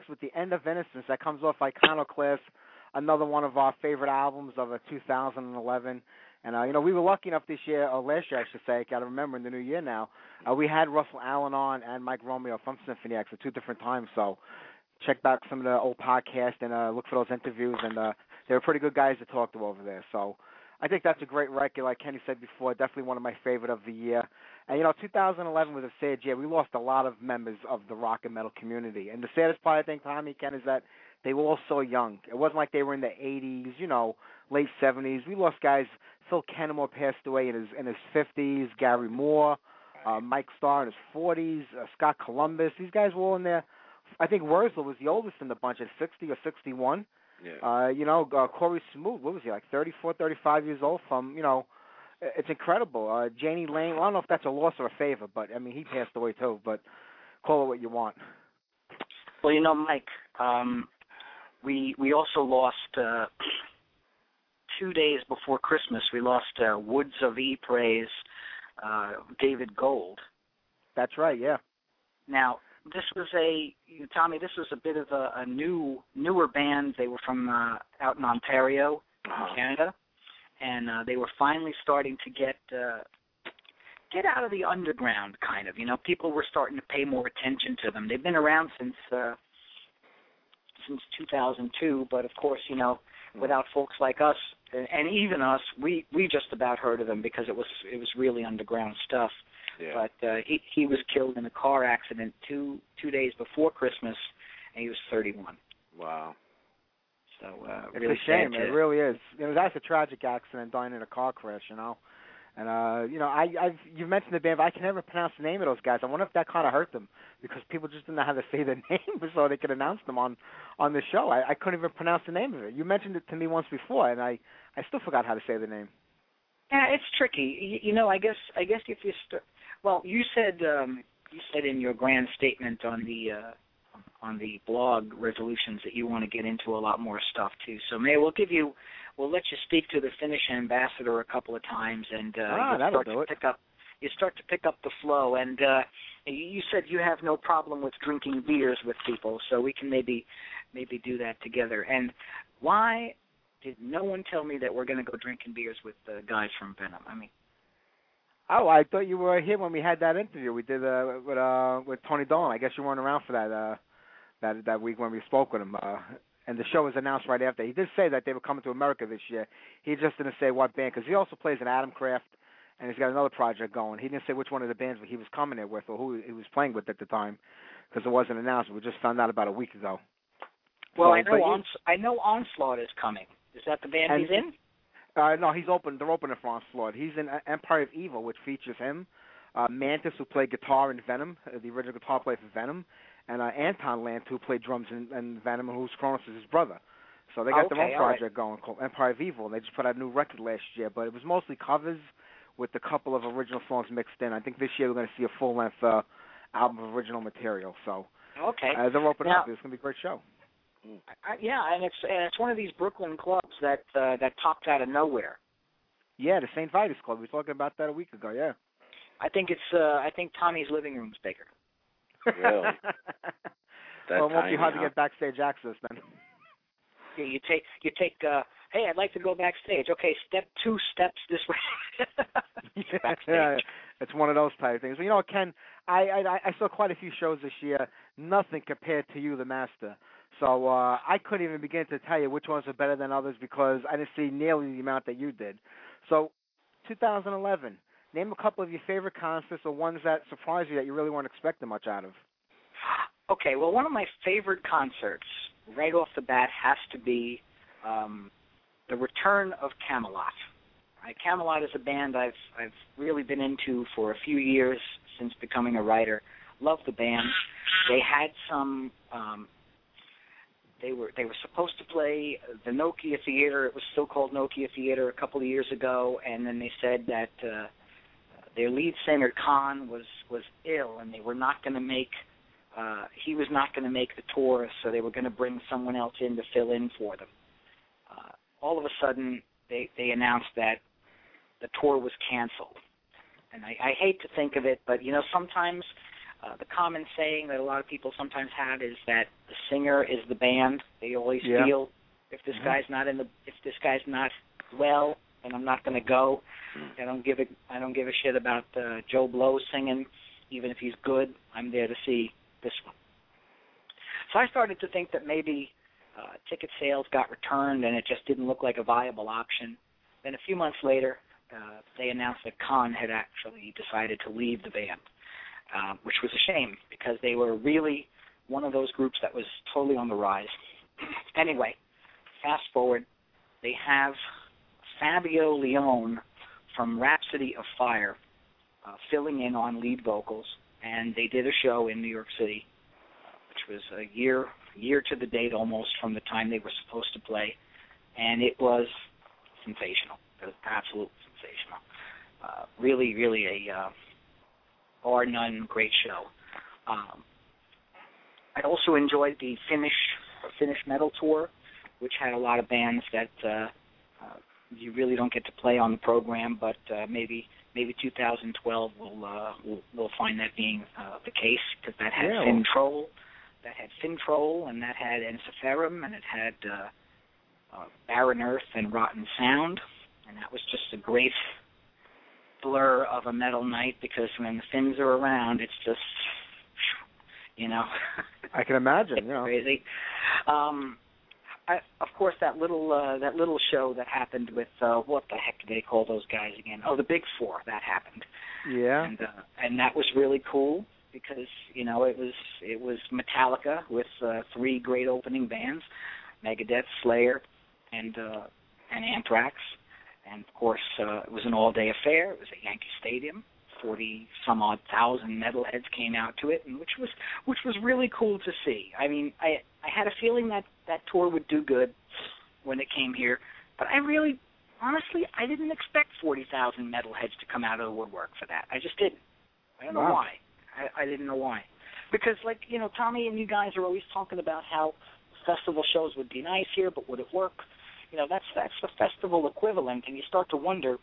S3: X with the End of Innocence. That comes off Iconoclast, another one of our favorite albums of uh, 2011. And uh, you know, we were lucky enough this year, or last year, I should say. I got to remember in the new year now. Uh, we had Russell Allen on and Mike Romeo from Symphony X at two different times. So check back some of the old podcasts and uh, look for those interviews. And uh, they were pretty good guys to talk to over there. So I think that's a great record, like Kenny said before. Definitely one of my favorite of the year. And you know, 2011 was a sad year. We lost a lot of members of the rock and metal community. And the saddest part, I think, Tommy Ken, is that they were all so young. It wasn't like they were in the 80s, you know, late 70s. We lost guys. Phil Kennemore passed away in his in his 50s. Gary Moore, uh, Mike Starr in his 40s. Uh, Scott Columbus. These guys were all in there. I think Wurzler was the oldest in the bunch at 60 or 61.
S4: Yeah.
S3: Uh, you know, uh, Corey Smoot, what was he like, 34, 35 years old? From you know, it's incredible. Uh, Jani Lane. Well, I don't know if that's a loss or a favor, but I mean, he passed away too. But call it what you want.
S5: Well, you know, Mike, um, we we also lost uh, two days before Christmas. We lost uh, Woods of Ypres, uh, David Gold.
S3: That's right. Yeah.
S5: Now, this was a you know, Tommy. This was a bit of a, a new newer band. They were from uh, out in Ontario,
S4: Uh-huh.
S5: in Canada, and uh, they were finally starting to get uh, get out of the underground. Kind of, you know, people were starting to pay more attention to them. They've been around since uh, since 2002, but of course, you know, without folks like us and, and even us, we we just about heard of them because it was it was really underground stuff
S4: Yeah.
S5: but uh, he he was killed in a car accident two two days before Christmas, and he was 31.
S4: wow.
S5: So uh,
S3: It's
S5: really
S3: a shame. It really is. You know, that's a tragic accident, dying in a car crash. You know, and uh, you know, I, I've you've mentioned the band, but I can never pronounce the name of those guys. I wonder if that kind of hurt them because people just didn't know how to say their name, so they could announce them on on the show. I, I couldn't even pronounce the name of it. You mentioned it to me once before, and I I still forgot how to say the name.
S5: Yeah, it's tricky. You, you know, I guess I guess if you st- well, you said um, you said in your grand statement on the uh, on the blog resolutions that you want to get into a lot more stuff too. So maybe we'll give you we'll let you speak to the Finnish ambassador a couple of times, and uh,
S3: Ah,
S5: you'll start to
S3: it.
S5: pick up you start to pick up the flow. And uh, you you said you have no problem with drinking beers with people, so we can maybe maybe do that together. And why did no one tell me that we're going to go drinking beers with the guys from Venom? I mean.
S3: Oh, I thought you were here when we had that interview we did uh, with uh, with Tony Dolan. I guess you weren't around for that uh, that that week when we spoke with him. Uh, and the show was announced right after. He did say that they were coming to America this year. He just didn't say what band because he also plays in Atomkraft and he's got another project going. He didn't say which one of the bands he was coming there with or who he was playing with at the time because it wasn't announced. We just found out about a week ago.
S5: Well,
S3: So,
S5: I know Ons- I know Onslaught is coming. Is that the band
S3: And-
S5: he's in?
S3: Uh, no, he's open. They're opening for Onslaught. He's in uh, Empire of Evil, which features him, uh, Mantas, who played guitar in Venom, uh, the original guitar player for Venom, and uh, Anton Lant, who played drums in, in Venom, and who's Cronus is his brother. So they got their own
S5: all right.
S3: project going called Empire of Evil. And they just put out a new record last year, but it was mostly covers with a couple of original songs mixed in. I think this year we're going to see a full length uh, album of original material. So
S5: Okay.
S3: uh, they're opening
S5: Now-
S3: up. It's going to be a great show.
S5: I, yeah, and it's and it's one of these Brooklyn clubs that uh, that popped out of nowhere.
S3: Yeah, the St. Vitus Club. We were talking about that a week ago. Yeah.
S5: I think it's uh, I think Tommy's living room's bigger.
S4: Really?
S3: Well, it won't
S4: tiny,
S3: be hard
S4: huh?
S3: to get backstage access then.
S5: You, you take you take. uh Hey, I'd like to go backstage. Okay, step two steps this way. backstage.
S3: yeah, it's one of those type of things. Well, you know, Ken, I, I I saw quite a few shows this year. Nothing compared to you, the master. So uh I couldn't even begin to tell you which ones are better than others because I didn't see nearly the amount that you did. So, 2011. Name a couple of your favorite concerts or ones that surprised you that you really weren't expecting much out of.
S5: Okay, well, one of my favorite concerts right off the bat has to be um, the return of Kamelot. Right, Kamelot is a band I've I've really been into for a few years since becoming a writer. Love the band. They had some. Um, they were they were supposed to play the Nokia Theater. It was still called Nokia Theater a couple of years ago, and then they said that uh, their lead singer Khan was was ill, and they were not going to make uh, he was not going to make the tour, so they were going to bring someone else in to fill in for them. Uh, all of a sudden, they they announced that the tour was canceled, and I, I hate to think of it, but you know sometimes uh, the common saying that a lot of people sometimes have is that the singer is the band. They always
S3: Yeah.
S5: feel if this
S3: Mhm.
S5: guy's not in the if this guy's not well, then I'm not going to go.
S4: Mm.
S5: I don't give a I don't give a shit about uh, Joe Blow singing, even if he's good. I'm there to see this one. So I started to think that maybe uh, ticket sales got returned and it just didn't look like a viable option. Then a few months later, uh, they announced that Khan had actually decided to leave the band, uh, which was a shame because they were really one of those groups that was totally on the rise. anyway, fast forward, they have Fabio Lione from Rhapsody of Fire uh, filling in on lead vocals, and they did a show in New York City, which was a year year to the date almost from the time they were supposed to play, and it was sensational. It was absolutely sensational. Uh, really, really a uh, bar none great show. Um, I also enjoyed the Finnish Finnish metal tour, which had a lot of bands that uh, uh, you really don't get to play on the program, but uh, maybe maybe 2012 will uh, will will find that being uh, the case because that had
S3: Yeah,
S5: Finntroll, that had Finntroll, and that had Ensiferum, and it had uh, uh, Barren Earth and Rotten Sound, and that was just a great blur of a metal night because when the Finns are around, it's just you know.
S3: I can imagine. You know.
S5: crazy. Um, I, of course, that little uh, that little show that happened with uh, what the heck do they call those guys again? Oh, the Big Four. That happened,
S3: Yeah.
S5: and uh, and that was really cool because you know it was it was Metallica with uh, three great opening bands, Megadeth, Slayer, and uh, and Anthrax, and of course uh, it was an all day affair. It was at Yankee Stadium. Forty some odd thousand metalheads came out to it, and which was which was really cool to see. I mean, I I had a feeling that that tour would do good when it came here, but I really, honestly, I didn't expect forty thousand metalheads to come out of the woodwork for that. I just didn't. I don't know why. I, I didn't know why. Because like you know, Tommy and you guys are always talking about how festival shows would be nice here, but would it work? You know, that's that's the festival equivalent, and you start to wonder,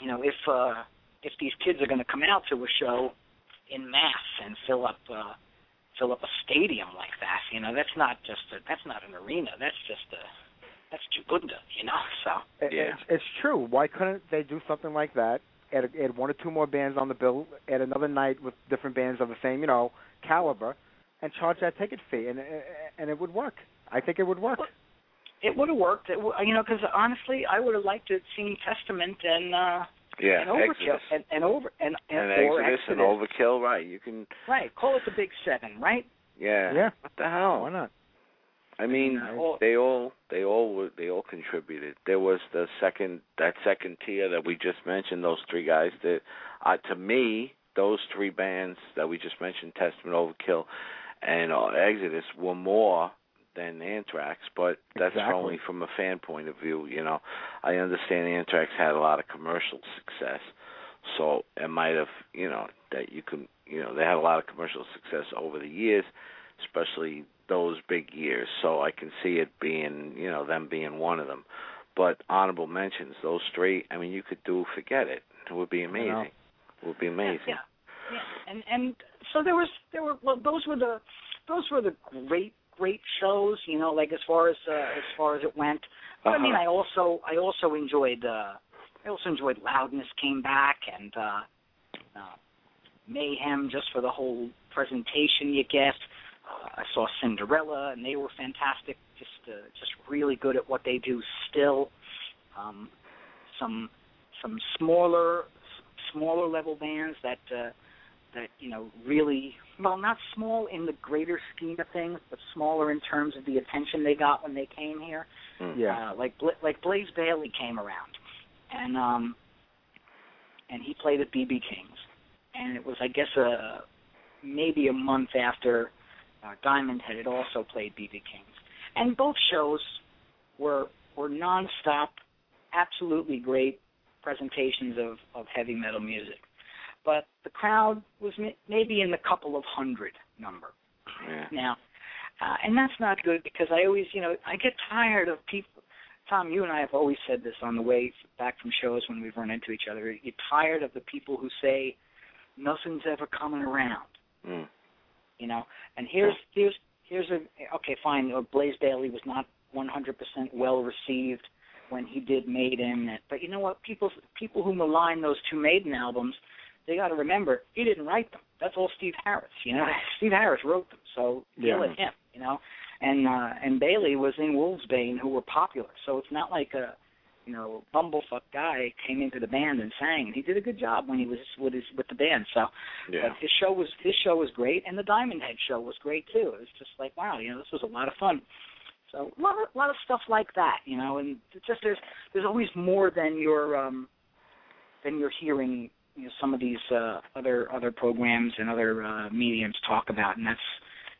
S5: you know, if uh if these kids are going to come out to a show in mass and fill up uh fill up a stadium like that, you know, that's not just a, that's not an arena. That's just a that's Jabunda, you know. So
S3: It-
S4: Yeah.
S3: It's, it's true. Why couldn't they do something like that? Add, add one or two more bands on the bill. Add another night with different bands of the same, you know, caliber, and charge that ticket fee, and and it would work. I think it would work.
S5: it would have worked. It, w- you know, because honestly, I would have liked to have seen Testament and uh
S4: Yeah,
S5: and Overkill
S4: Exodus.
S5: and, and over and, and,
S4: and
S5: or
S4: Exodus and Overkill, right? You can,
S5: Right, call it the Big Seven, right?
S4: yeah.
S3: Yeah.
S4: What the hell?
S3: Why not?
S4: I mean,
S5: Yeah. Well-
S4: they all they all were they all contributed. There was the second that second tier that we just mentioned. Those three guys that, uh, to me, those three bands that we just mentioned, Testament, Overkill, and uh, Exodus, were more than Anthrax. But that's
S3: Exactly.
S4: only from a fan point of view. You know, I understand Anthrax had a lot of commercial success, so it might have you know that you can you know they had a lot of commercial success over the years, especially those big years. So I can see it being, you know, them being one of them. But honorable mentions, those three. I mean, you could do forget it. It would be
S3: know.
S4: amazing. It would be amazing.
S5: Yeah, yeah. And and so there was there were well those were the those were the great great shows. You know, like as far as uh, as far as it went. But I mean,
S4: Uh-huh.
S5: I also I also enjoyed uh I also enjoyed Loudness came back and uh, uh Mayhem just for the whole presentation you get. Uh, I saw Cinderella and they were fantastic. Just uh, just really good at what they do still. Um, some some smaller smaller level bands that uh, that you know really well not small in the greater scheme of things, but smaller in terms of the attention they got when they came here.
S4: Mm.
S3: Yeah.
S5: Uh, like like Blaze Bayley came around, and um, and he played at BB King's, and it was I guess a maybe a month after uh, Diamond Head had also played BB King's, and both shows were were nonstop, absolutely great presentations of of heavy metal music, but the crowd was maybe in the couple of hundred number.
S4: Yeah.
S5: Now, uh, and that's not good because I always, you know, I get tired of people. Tom, you and I have always said this on the way back from shows when we've run into each other. You're tired of the people who say nothing's ever coming around.
S4: Mm.
S5: You know, and here's here's here's a okay, fine. uh, Blaze Bayley was not 100% well received when he did Maiden, but you know what? People people who malign those two Maiden albums, they got to remember he didn't write them. That's all Steve Harris. You know, Steve Harris wrote them, so deal
S3: Yeah.
S5: with him. You know, and uh, and Bayley was in Wolfsbane, who were popular. So it's not like a you know bumblefuck guy came into the band and sang. He did a good job when he was with his with the band. So
S4: Yeah.
S5: but his show was his show was great, and the Diamond Head show was great too. It was just like wow, you know, this was a lot of fun. So a lot of a lot of stuff like that, you know, and it's just there's there's always more than you're um than you're hearing you know some of these uh other other programs and other uh mediums talk about and that's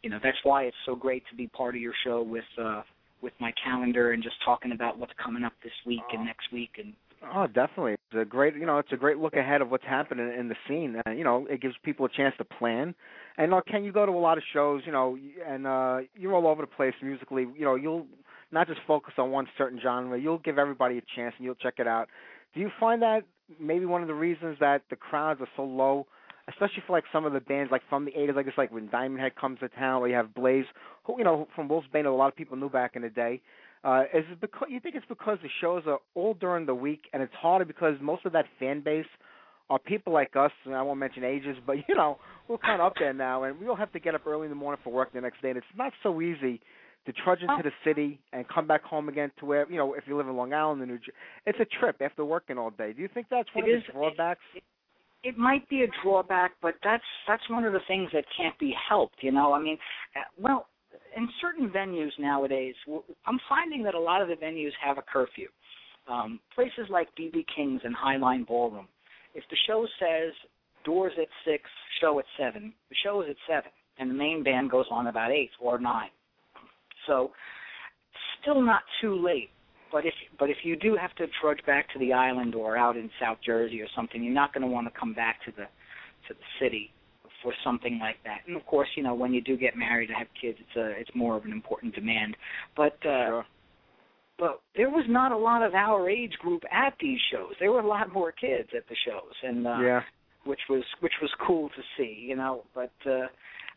S5: you know that's why it's so great to be part of your show with uh with my calendar and just talking about what's coming up this week and next week and
S3: Oh, definitely. It's a great, you know, it's a great look ahead of what's happening in the scene. And you know, it gives people a chance to plan. And uh, Ken, you go to a lot of shows, you know, and uh you're all over the place musically. You know, you'll not just focus on one certain genre. You'll give everybody a chance, and you'll check it out. Do you find that maybe one of the reasons that the crowds are so low, especially for like some of the bands like from the '80s, like it's like when Diamond Head comes to town, or you have Blaze, who you know from Wolfsbane, that a lot of people knew back in the day. Uh, is it because you think it's because the shows are all during the week and it's harder because most of that fan base are people like us, and I won't mention ages, but you know we're kind of up there now, and we all have to get up early in the morning for work the next day, and it's not so easy to trudge into the city and come back home again to where you know if you live in Long Island or New Jersey, it's a trip after working all day. Do you think that's one
S5: It
S3: of
S5: is-
S3: the drawbacks?
S5: it might be a drawback, but that's that's one of the things that can't be helped. You know, I mean, uh, well, in certain venues nowadays, I'm finding that a lot of the venues have a curfew. Um, places like BB King's and Highline Ballroom, if the show says doors at six, show at seven, the show is at seven, and the main band goes on about eight or nine. So, still not too late. But if but if you do have to trudge back to the island or out in South Jersey or something, you're not going to want to come back to the to the city for something like that. And of course, you know, when you do get married and have kids, it's a it's more of an important demand. But uh
S3: Sure.
S5: but there was not a lot of our age group at these shows. There were a lot more kids at the shows, and uh,
S3: yeah.
S5: which was which was cool to see, you know. But uh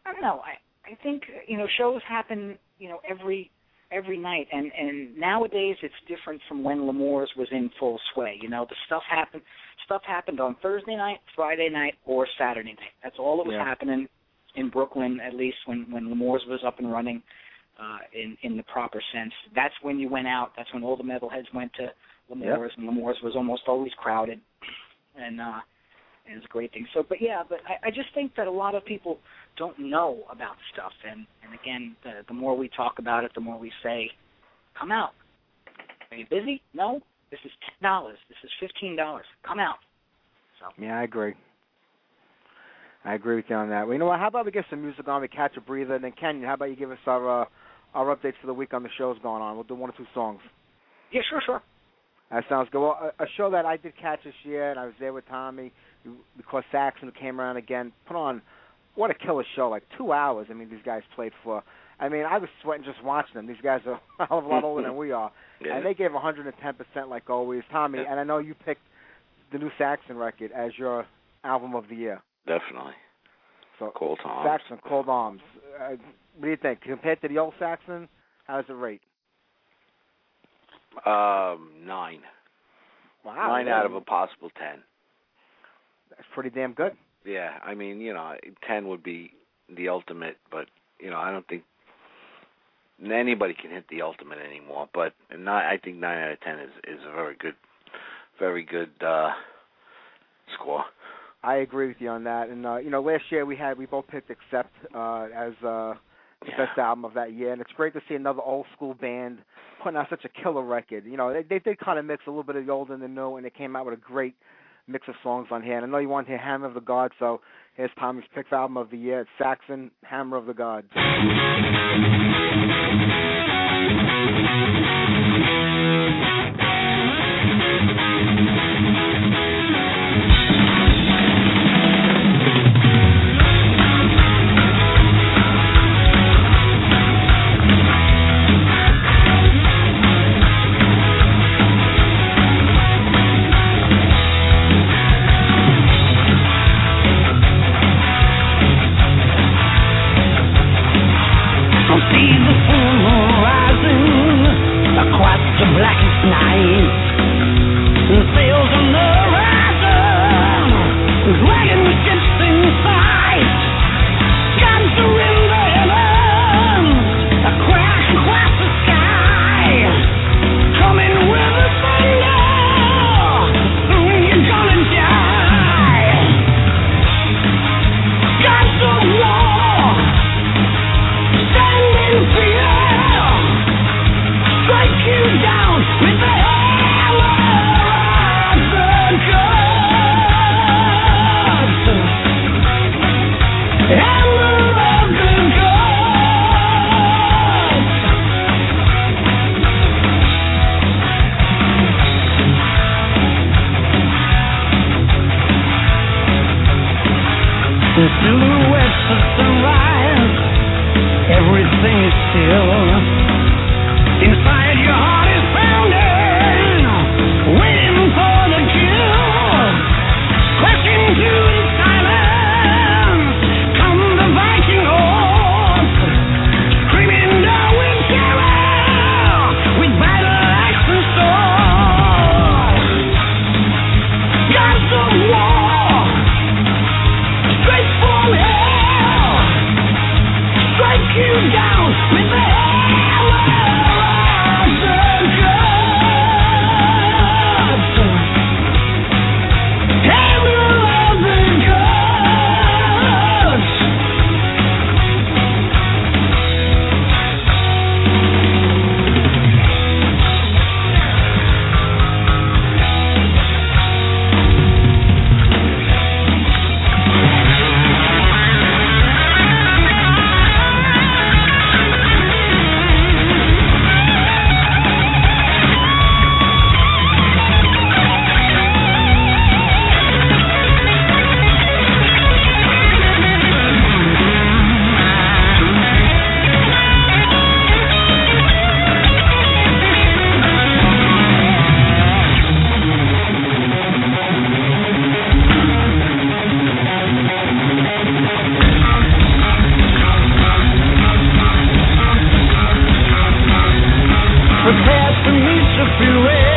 S5: I don't know. I I think you know shows happen, you know, every every night, and and nowadays it's different from when L'Amour's was in full sway. You know, the stuff happened stuff happened on Thursday night, Friday night, or Saturday night. That's all that was
S3: Yeah.
S5: happening in Brooklyn, at least when when L'Amour's was up and running. Uh, in in the proper sense, that's when you went out. That's when all the metalheads went to L'Amour's, and L'Amour's was almost always crowded, and uh, it's a great thing. So, but yeah, but I, I just think that a lot of people don't know about stuff, and and again, the, the more we talk about it, the more we say, "Come out." Are you busy? No. This is ten dollars. This is fifteen dollars. Come out. So
S3: Yeah, I agree. I agree with you on that. Well, you know what? How about we get some music on, we catch a breather, and then Ken, how about you give us our uh, our updates for the week on the shows going on? We'll do one or two songs.
S5: yeah, sure, sure.
S3: That sounds good. Well, a, a show that I did catch this year, and I was there with Tommy because Saxon who came around again. Put on what a killer show! Like two hours. I mean, these guys played for. I mean, I was sweating just watching them. These guys are a hell of a lot older than we are,
S4: Yeah.
S3: and they gave 110 percent like always. Tommy,
S4: Yeah.
S3: and I know you picked the new Saxon record as your album of the year.
S4: Definitely.
S3: So
S4: Cold Tom.
S3: Saxon, Call to Arms. Uh, what do you think compared to the old Saxon? How does it rate?
S4: Um, nine.
S3: Wow,
S4: nine out of a possible ten.
S3: That's pretty damn good.
S4: Yeah, I mean, you know, ten would be the ultimate, but you know, I don't think anybody can hit the ultimate anymore. But nine, I think nine out of ten is is a very good, very good uh score.
S3: I agree with you on that. And uh, you know, last year we had we both picked Accept uh, as uh,
S4: Yeah.
S3: best album of that year, and it's great to see another old school band putting out such a killer record. You know, they they did kind of mix a little bit of the old and the new, and they came out with a great mix of songs on here. And I know you want to hear Hammer of the Gods, so here's Tommy's pick album of the year. It's Saxon Hammer of the Gods.
S6: Standing for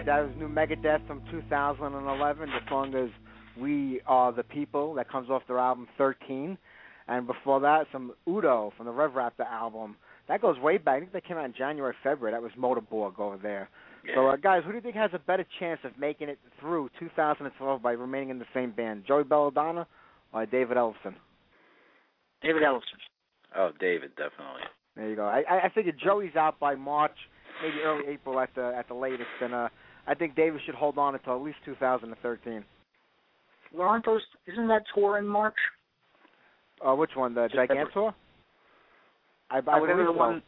S3: right, that was new Megadeth from 2011. The song is "We Are the People" that comes off their album 13. And before that, some Udo from the Rev Raptor album. That goes way back. I think that came out in January, February. That was Motorborg over there.
S4: Yeah.
S3: So, uh, guys, who do you think has a better chance of making it through 2012 by remaining in the same band, Joey Belladonna or David Ellefson?
S5: David Ellefson.
S4: oh, David, definitely.
S3: There you go. I, I I figured Joey's out by March, maybe early April at the at the latest, and uh, I think David should hold on until at least 2013.
S5: Well, aren't those? Isn't that tour in March?
S3: Uh, which one? The Gigantour? I, I
S5: Oh,
S3: believe
S5: the
S3: so.
S5: one.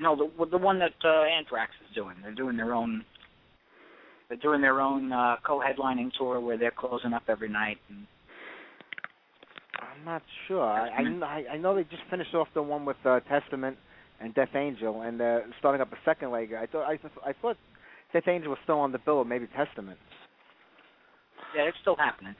S5: No, the the one that uh, Anthrax is doing. They're doing their own. They're doing their own uh, co-headlining tour where they're closing up every night. And,
S3: I'm not sure. I, I I I know they just finished off the one with uh, Testament and Death Angel, and they're starting up a second leg. I thought I, th- I thought Death Angel was still on the bill, or maybe Testament.
S5: yeah, it's still happening.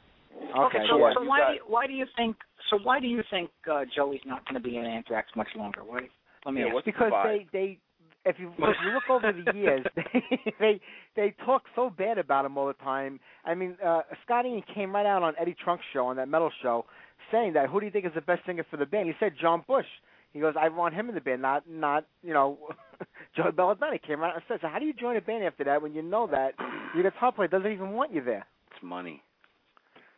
S3: Okay,
S5: so,
S4: yeah,
S5: so why
S4: got-
S5: do you, why do you think so why do you think uh, Joey's not going to be in Anthrax much longer? Why? Let me
S4: Yeah,
S5: ask.
S4: what's the
S3: because they they if you if you look over the years, they they they talk so bad about him all the time. I mean, uh Scotty came right out on Eddie Trunk's show on that metal show, saying that who do you think is the best singer for the band? He said John Bush. He goes, I want him in the band, not not you know Joe Belladonna. He came out and said, so how do you join a band after that when you know that your guitar player doesn't even want you there?
S4: It's money.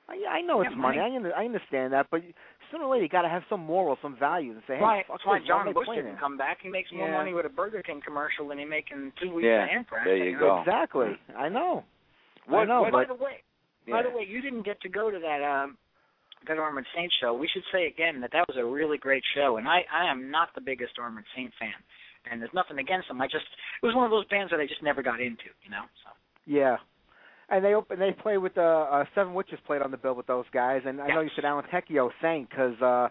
S3: I, I know it's
S5: Yeah,
S3: money.
S5: money.
S3: I, under, I understand that, but sooner or later you got to have some morals, some values, and say, hey,
S5: Why,
S3: fuck
S5: that's why
S3: this, why
S5: John Bush didn't
S3: here?
S5: come back. He makes more
S3: Yeah.
S5: money with a Burger King commercial than he making two weeks
S4: Yeah,
S5: in Anthrax.
S4: there you
S5: know?
S4: go.
S3: Exactly. I know. I
S4: What-
S3: know,
S4: what-
S5: By the way,
S4: Yeah.
S5: by the way, you didn't get to go to that um that Armored Saint show. We should say again that that was a really great show, and I I am not the biggest Armored Saint fan, and there's nothing against them. I just it was one of those bands that I just never got into, you know. So
S3: yeah. And they open, they play with the uh, Seven Witches played on the bill with those guys, and I know you said Alan Tecchio sang because uh,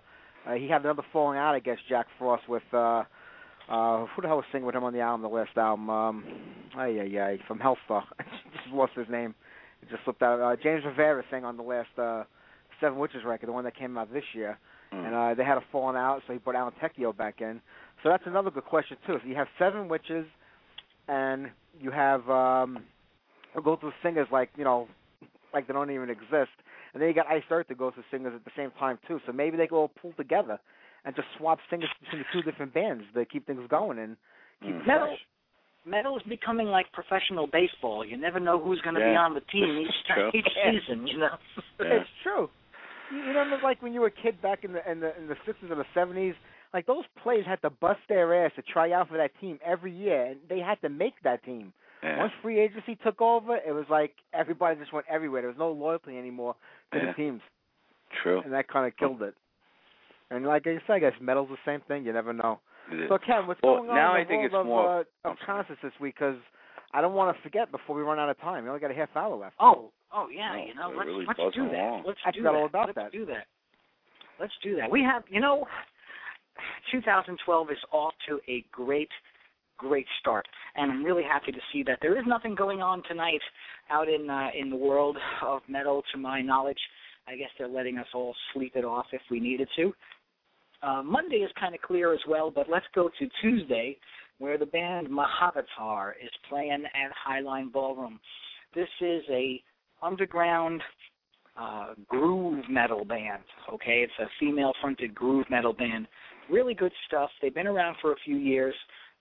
S3: uh, he had another falling out against Jack Frost with uh, uh, who the hell was singing with him on the album, the last album? Um, ay ay ay, from Helstar. just lost his name. It just slipped out. Uh, James Rivera sang on the last uh, Seven Witches record, the one that came out this year.
S4: Mm.
S3: and uh, they had a falling out, so he brought Alan Tecchio back in. So that's another good question too. So you have seven witches, and you have um, go through singers like you know, like they don't even exist, and then you got Iced Earth that goes through singers at the same time too. So maybe they could all pull together and just swap singers between the two different bands to keep things going and keep
S4: Mm.
S3: it
S5: metal
S3: fresh.
S5: metal is becoming like professional baseball. You never know who's going to be on the team each
S4: True.
S5: each season. You know.
S4: Yeah.
S3: It's true. You, you remember like when you were a kid back in the in the in the sixties or the seventies, like those players had to bust their ass to try out for that team every year, and they had to make that team.
S4: Yeah.
S3: Once free agency took over, it was like everybody just went everywhere. There was no loyalty anymore to
S4: Yeah.
S3: the teams,
S4: True.
S3: and that kind of killed it. And like I said, I guess metal's the same thing. You never know.
S4: It is.
S3: So Ken, what's
S4: Well,
S3: going on
S4: now
S3: in
S4: I
S3: the
S4: think
S3: world
S4: it's
S3: of,
S4: more-
S3: uh, of concerts this week? Because I don't want to forget before we run out of time. We only got a half hour left.
S5: Oh, oh yeah.
S4: No,
S5: you know,
S4: they're
S5: let's
S4: really
S5: let's do that.
S4: along.
S5: Let's
S3: I
S5: do
S3: forgot
S5: that.
S3: all about
S5: let's
S3: that.
S5: do that. Let's do that. We have, you know, 2012 is off to a great, great start, and I'm really happy to see that. There is nothing going on tonight out in uh, in the world of metal, to my knowledge. I guess they're letting us all sleep it off if we needed to. Uh, Monday is kind of clear as well, but let's go to Tuesday, where the band Mahavatar is playing at Highline Ballroom. This is a underground uh, groove metal band. Okay, it's a female-fronted groove metal band. Really good stuff. They've been around for a few years.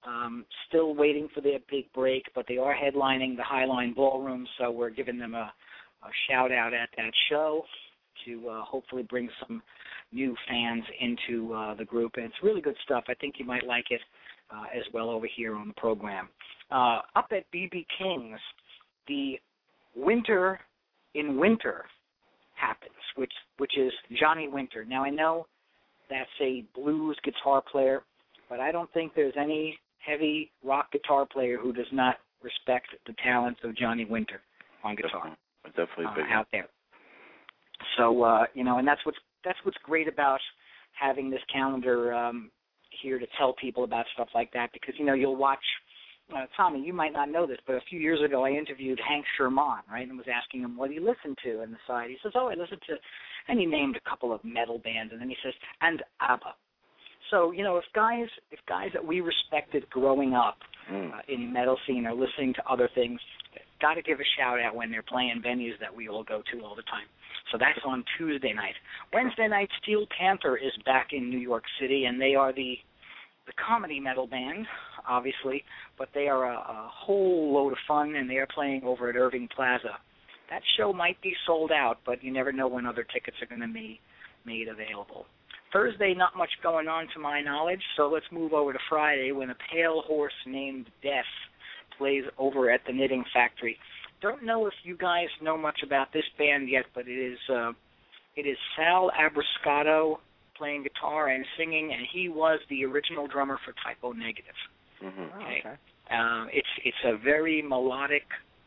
S5: Um, still waiting for their big break, but they are headlining the Highline Ballroom, so we're giving them a, a shout out at that show to uh, hopefully bring some new fans into uh, the group. And it's really good stuff. I think you might like it uh, as well over here on the program. Uh, up at BB King's, the Winter in Winter happens, which which is Johnny Winter. Now I know that's a blues guitar player, but I don't think there's any heavy rock guitar player who does not respect the talents of Johnny Winter on guitar
S4: Definitely, definitely
S5: uh, out there. So uh, you know, and that's what's that's what's great about having this calendar um, here to tell people about stuff like that because you know you'll watch. Uh, Tommy, you might not know this, but a few years ago I interviewed Hank Shermann, right, and was asking him what he listened to in the side. He says, "Oh, I listened to," and he named a couple of metal bands, and then he says, "And ABBA." So you know, if guys, if guys that we respected growing up
S4: Mm.
S5: uh, in metal scene are listening to other things, got to give a shout out when they're playing venues that we all go to all the time. So that's on Tuesday night. Wednesday night, Steel Panther is back in New York City, and they are the the comedy metal band, obviously, but they are a, a whole load of fun, and they are playing over at Irving Plaza. That show might be sold out, but you never know when other tickets are going to be made available. Thursday, not much going on to my knowledge, so let's move over to Friday when a pale horse named Death plays over at the Knitting Factory. Don't know if you guys know much about this band yet, but it is uh, it is Sal Abruscato playing guitar and singing, and he was the original drummer for Type O Negative.
S4: hmm
S3: Oh,
S5: Okay.
S3: okay.
S5: Um, it's it's a very melodic,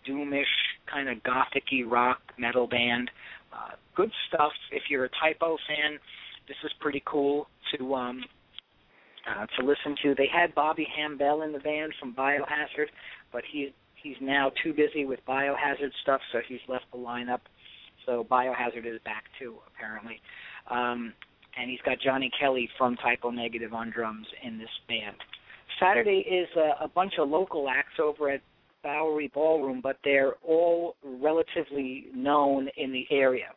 S5: doomish kind of gothicy rock metal band. Uh, good stuff. If you're a Type O fan, this is pretty cool to um uh, to listen to. They had Bobby Hambel in the band from Biohazard, but he he's now too busy with Biohazard stuff, so he's left the lineup. So Biohazard is back too, apparently. Um, and he's got Johnny Kelly from Type O Negative on drums in this band. Saturday is a, a bunch of local acts over at Bowery Ballroom, but they're all relatively known in the area.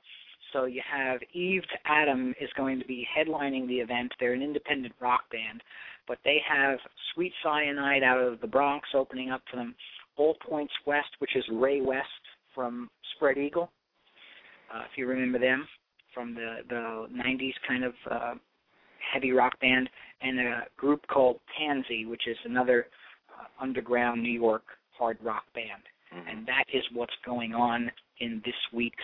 S5: So you have Eve to Adam is going to be headlining the event. They're an independent rock band, but they have Sweet Cyanide out of the Bronx opening up for them. All Points West, which is Ray West from Spread Eagle, uh, if you remember them from the the 90s kind of uh, heavy rock band, and a group called Pansy, which is another uh, underground New York hard rock band.
S4: hmm
S5: And that is what's going on in this week's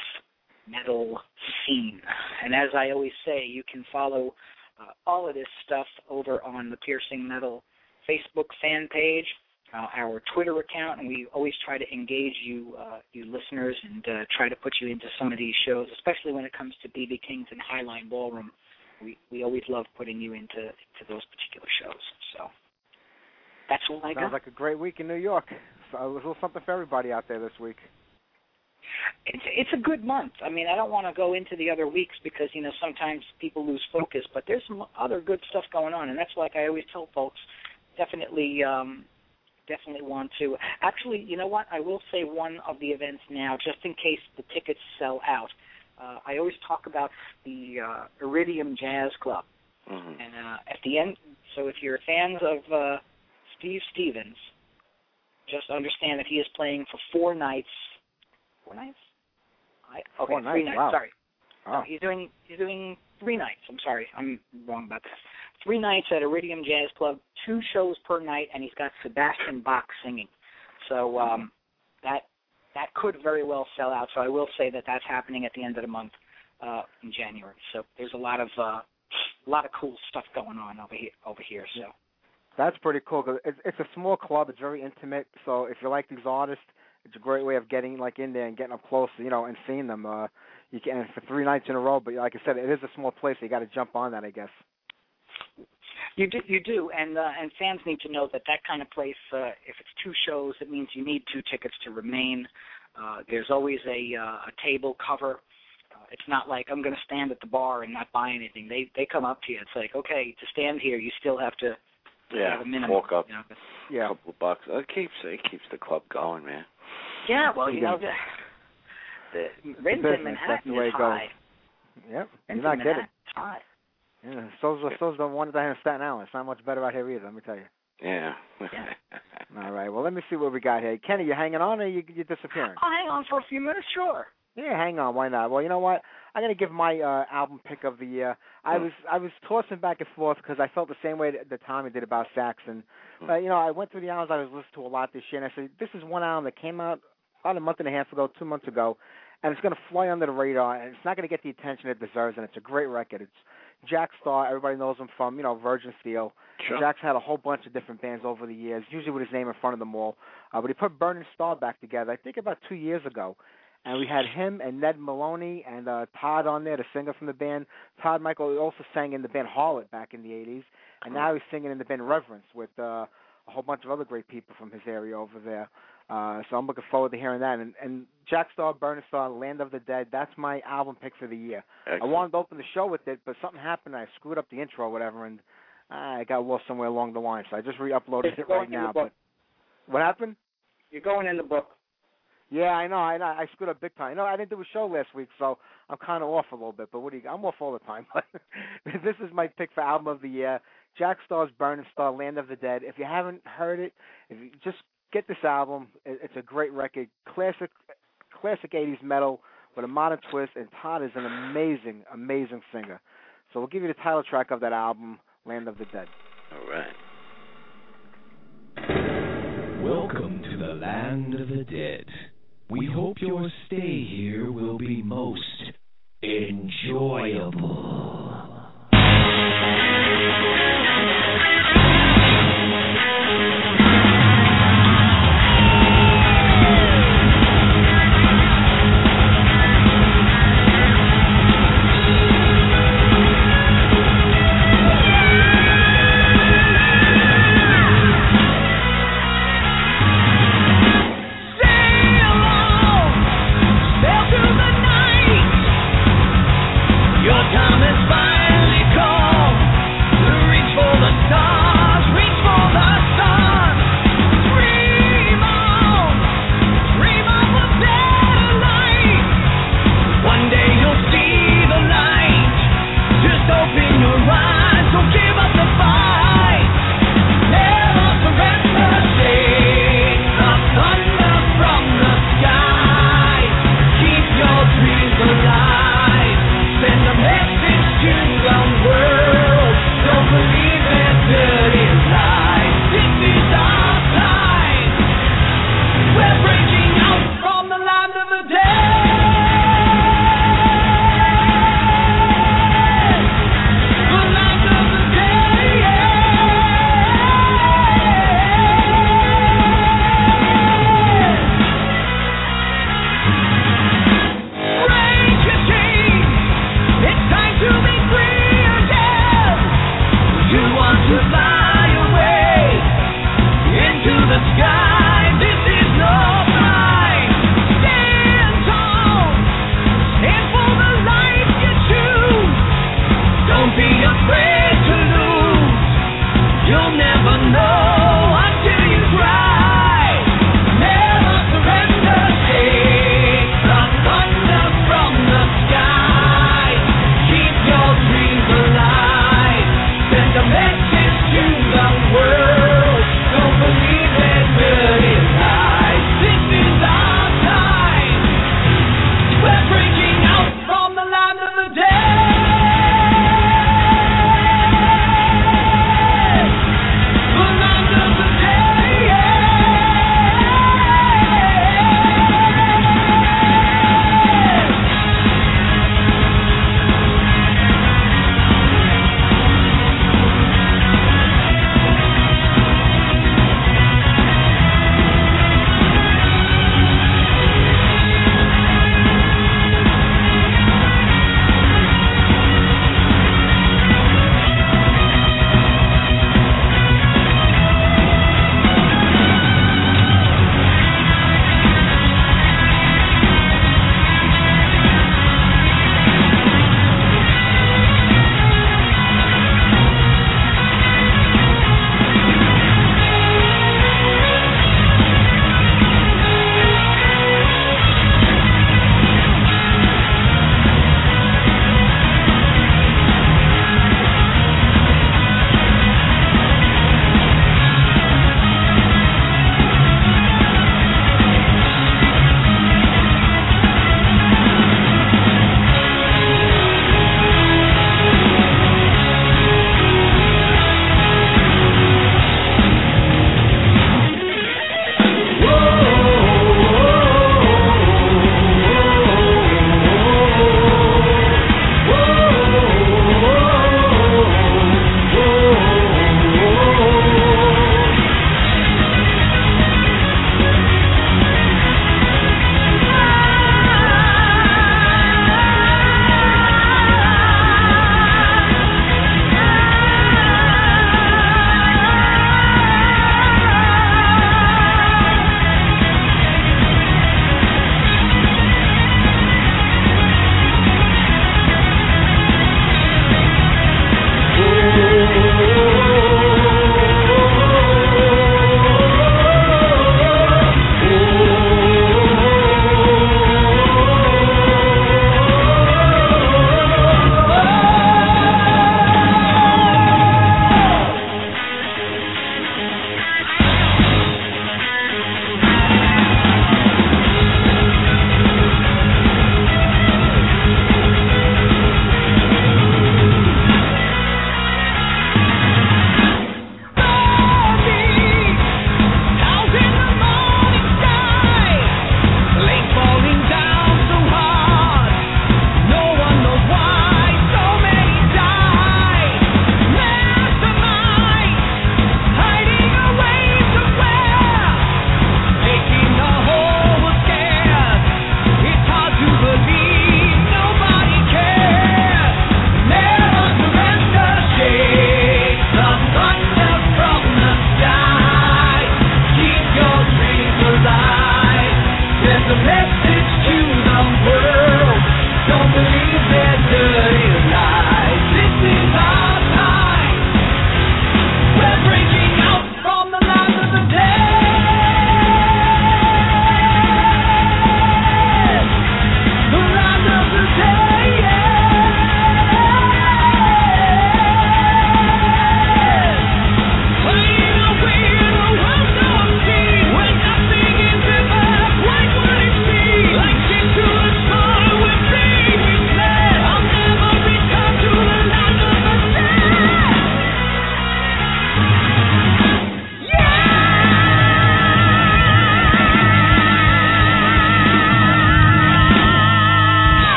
S5: metal scene. And as I always say, you can follow uh, all of this stuff over on the Piercing Metal Facebook fan page, uh, our Twitter account, and we always try to engage you, uh, you listeners, and uh, try to put you into some of these shows, especially when it comes to BB King's and Highline Ballroom. We we always love putting you into to those particular shows. So that's all I got.
S3: Sounds like a great week in New York. So, a little something for everybody out there this week.
S5: it's it's a good month. I mean, I don't want to go into the other weeks because you know sometimes people lose focus, but there's some other good stuff going on, and that's like I always tell folks. Definitely, um, definitely want to. Actually, you know what? I will say one of the events now, just in case the tickets sell out. Uh, I always talk about the uh, Iridium Jazz Club,
S4: hmm
S5: and uh, at the end. So if you're fans of uh, Steve Stevens, just understand that he is playing for four nights. Four nights? I, okay,
S3: Four
S5: three
S3: nights,
S5: nights.
S3: wow.
S5: Sorry,
S3: Oh,
S5: he's doing he's doing three nights. I'm sorry, I'm wrong about that. Three nights at Iridium Jazz Club, two shows per night, and he's got Sebastian Bach singing. So um, that that could very well sell out. So I will say that that's happening at the end of the month uh, in January. So there's a lot of uh, a lot of cool stuff going on over here. Over here. So
S3: that's pretty cool. Cause it's it's a small club. It's very intimate. So if you like these artists, it's a great way of getting like in there and getting up close, you know, and seeing them. Uh, you can for three nights in a row. But like I said, it is a small place. So you got to jump on that, I guess.
S5: You do, you do, and uh, and fans need to know that that kind of place, uh, if it's two shows, it means you need two tickets to remain. Uh, there's always a uh, a table cover. Uh, it's not like I'm going to stand at the bar and not buy anything. They they come up to you. It's like, okay, to stand here, you still have to
S4: Yeah,
S5: have a minimum.
S4: fork up
S5: You know?
S4: a couple of bucks. It keeps it keeps the club going, man.
S5: Yeah, well, you
S3: Yeah.
S5: know, the, the rent
S3: business,
S5: in
S3: that's
S5: Manhattan
S3: the
S5: is
S3: it goes.
S5: high.
S3: Yep. You're
S5: Rent
S3: not
S5: in
S3: kidding.
S5: Manhattan's high.
S3: Yeah. So's so's the one that in Staten Island. It's not much better out here either. Let me tell you.
S4: Yeah.
S5: Yeah.
S3: All right. Well, let me see what we got here. Kenny, you hanging on or you you disappearing?
S5: I'll hang on for a few minutes, sure.
S3: Yeah, hang on. Why not? Well, you know what? I'm gonna give my uh, album pick of the year. I
S4: Hmm.
S3: was I was tossing back and forth because I felt the same way that, that Tommy did about Saxon.
S4: Hmm.
S3: But you know, I went through the albums I was listening to a lot this year, and I said this is one album that came out about a month and a half ago, two months ago, and it's gonna fly under the radar, and it's not gonna get the attention it deserves. And it's a great record. It's Jack Starr. Everybody knows him from you know Virgin Steele.
S4: Sure.
S3: Jack's had a whole bunch of different bands over the years, usually with his name in front of them all. Uh, but he put Burning Starr back together, I think about two years ago. And we had him and Ned Meloni and uh, Todd on there, the singer from the band. Todd Michael also sang in the band Harlot back in the 80s. And now he's singing in the band Reverence with uh, a whole bunch of other great people from his area over there. Uh, so I'm looking forward to hearing that. And, and Jack Starr, Burning Starr, Land of the Dead, that's my album pick for the year. I wanted to open the show with it, but something happened. I screwed up the intro or whatever, and I got lost somewhere along the line. So I just re-uploaded it right now.
S5: But.
S3: What happened?
S5: You're going in the book.
S3: Yeah, I know. I. I screwed up big time. You know, I didn't do a show last week, so I'm kind of off a little bit. But what do you? I'm off all the time. But this is my pick for album of the year: Jack Starr's "Burning Starr," "Land of the Dead." If you haven't heard it, if you just get this album. It's a great record, classic, classic '80s metal with a modern twist. And Todd is an amazing, amazing singer. So we'll give you the title track of that album, "Land of the Dead."
S4: All right.
S6: Welcome to the land of the dead. We hope your stay here will be most enjoyable.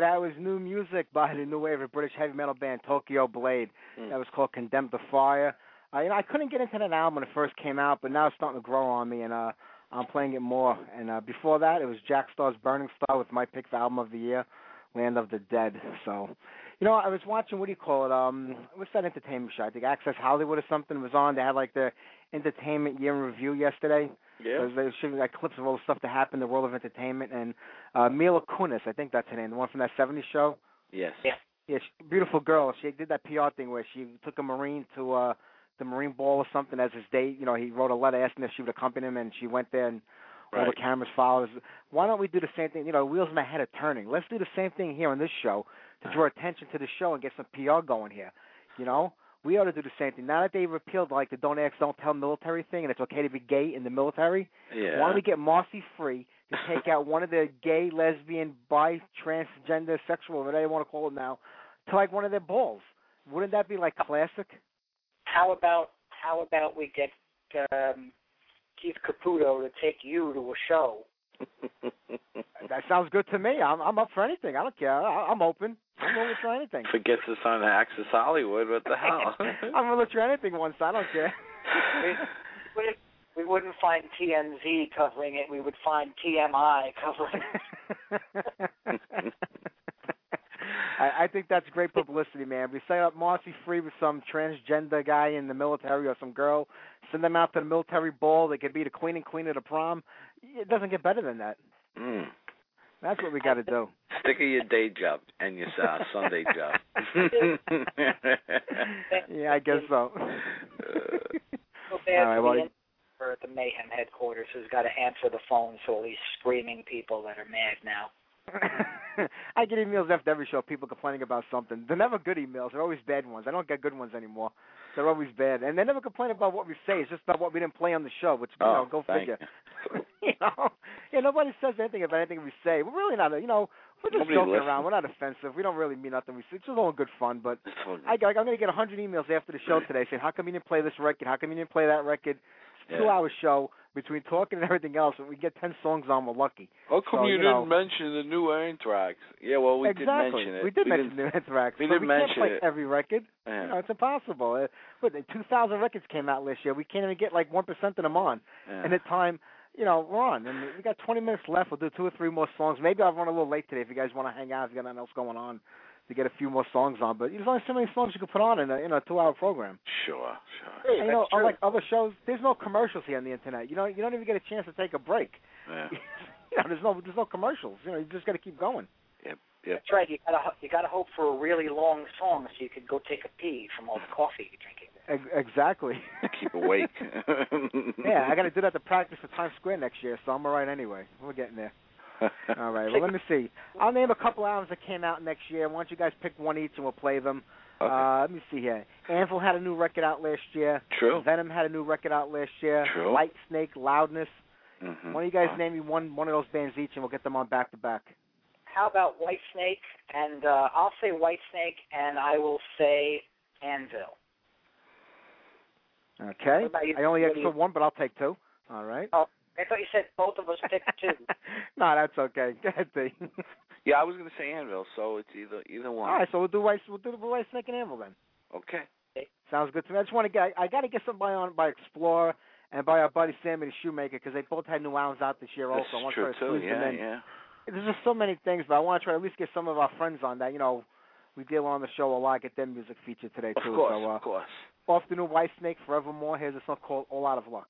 S3: That was new music by the new wave of British heavy metal band Tokyo Blade.
S4: Mm.
S3: That was called Condemned to Fire. Uh, you know, I couldn't get into that album when it first came out, but now it's starting to grow on me, and uh, I'm playing it more. And uh, before that, it was Jack Starr's Burning Starr with my pick for album of the year, Land of the Dead. So, you know, I was watching what do you call it? Um, what's that entertainment show? I think Access Hollywood or something was on. They had like their entertainment year in review yesterday.
S4: Yeah.
S3: They were showing like clips of all the stuff that happened in the world of entertainment, and uh, Mila Kunis, I think that's her name, the one from that '70s show.
S4: Yes.
S5: Yeah.
S3: Yeah, she, beautiful girl. She did that PR thing where she took a Marine to uh the Marine Ball or something as his date. You know, he wrote a letter asking if she would accompany him, and she went there, and all the cameras followed. us. Why don't we do the same thing? You know, wheels in my head are turning. Let's do the same thing here on this show to draw attention to the show and get some PR going here. You know, we ought to do the same thing. Now that they repealed like the don't ask, don't tell military thing, and it's okay to be gay in the military.
S4: Yeah.
S3: Why don't we get Marcy Free to take out one of the gay, lesbian, bi, transgender, sexual, whatever you want to call it now, to like one of their balls? Wouldn't that be like classic?
S5: How about how about we get um, Keith Caputo to take you to a show?
S3: That sounds good to me. I'm I'm up for anything. I don't care. I, I'm open. I'm willing to try anything.
S4: Forget to sign Access Hollywood. What the hell?
S3: I'm willing to try anything once. I don't care.
S5: We, we, we wouldn't find TMZ covering it. We would find TMI covering it.
S3: I, I think that's great publicity, man. We set up Marcy Free with some transgender guy in the military or some girl, send them out to the military ball. They could be the queen and queen of the prom. It doesn't get better than that.
S4: mm.
S3: That's what we got to do.
S4: Stick to your day job and your uh, Sunday job.
S3: yeah, I guess so.
S5: So bad
S3: All right,
S5: for
S3: well,
S5: the for at the Mayhem headquarters who's got to answer the phone to all these screaming people that are mad now.
S3: I get emails after every show, people complaining about something. They're never good emails. They're always bad ones. I don't get good ones anymore. They're always bad, and they never complain about what we say. It's just about what we didn't play on the show. Which you know,
S4: oh,
S3: go
S4: thank
S3: figure.
S4: you.
S3: you know, yeah, nobody says anything about anything we say. We're really not, a, you know, we're just
S4: Nobody
S3: joking
S4: listens.
S3: around. We're not offensive. We don't really mean nothing. We say it's just all good fun. But I, I'm going to get a hundred emails after the show today saying, "How come you didn't play this record? How come you didn't play that record?" It's a
S4: Yeah.
S3: two-hour show between talking and everything else. If we get ten songs on, we're lucky.
S7: How come
S3: So,
S7: you,
S3: you know-
S7: didn't mention the new Anthrax? Yeah, well, we
S3: exactly.
S7: did mention it.
S3: We did mention
S7: didn't-
S3: the Anthrax.
S7: we didn't
S3: we
S7: mention
S3: can't play
S7: it.
S3: every record.
S7: Yeah.
S3: You know, it's impossible. What, 2,000 records came out last year. We can't even get like 1% of them on.
S4: Yeah.
S3: And the time, you know, we're on. And we got 20 minutes left. We'll do two or three more songs. Maybe I'll run a little late today if you guys want to hang out, if you got nothing else going on, to get a few more songs on. But there's only so many songs you can put on in a, in a two-hour program.
S4: Sure, sure.
S3: And, you know, unlike other shows, there's no commercials here on the internet. You know, you don't even get a chance to take a break.
S4: Yeah.
S3: you know, there's no there's no commercials. You know, you just got to keep going.
S4: Yep. Yep.
S5: That's right. You gotta you gotta hope for a really long song so you could go take a pee from all the coffee you're drinking.
S3: Ex- exactly.
S4: Keep awake.
S3: yeah, I got to do that to practice for Times Square next year, so I'm all right anyway. We're getting there. All right. Well, let me see. I'll name a couple albums that came out next year. Why don't you guys pick one each and we'll play them?
S4: Okay.
S3: Uh, let me see here. Anvil had a new record out last year.
S4: True.
S3: Venom had a new record out last year.
S4: True.
S3: White Snake, Loudness.
S4: Mm-hmm.
S3: Why don't you guys name me one one of those bands each, and we'll get them on back to back.
S5: How about White Snake? And uh, I'll say White Snake, and I will say Anvil.
S3: Okay.
S5: What about you?
S3: I only
S5: What
S3: asked for one, but I'll take two. All right.
S5: Oh, I thought you said both of us picked two.
S3: no, that's okay. Go ahead, B.
S4: Yeah, I was going to say Anvil, so it's either either one.
S3: All right, so we'll do White we'll do the White Snake and Anvil then.
S4: Okay.
S3: Sounds good to me. I just want to get. I got to get somebody on by Explorer and by our buddy Sammy the Shoemaker because they both had new albums out this year.
S4: That's
S3: also, I want
S4: true
S3: to try to
S4: too.
S3: squeeze them
S4: Yeah,
S3: in.
S4: yeah.
S3: There's just so many things, but I want to try to at least get some of our friends on that. You know, we deal on the show a lot. Get them music featured today too.
S4: Of
S3: too.
S4: course,
S3: so uh,
S4: of course.
S3: Off the new White Snake, Forevermore. Here's a song called All Out of Luck.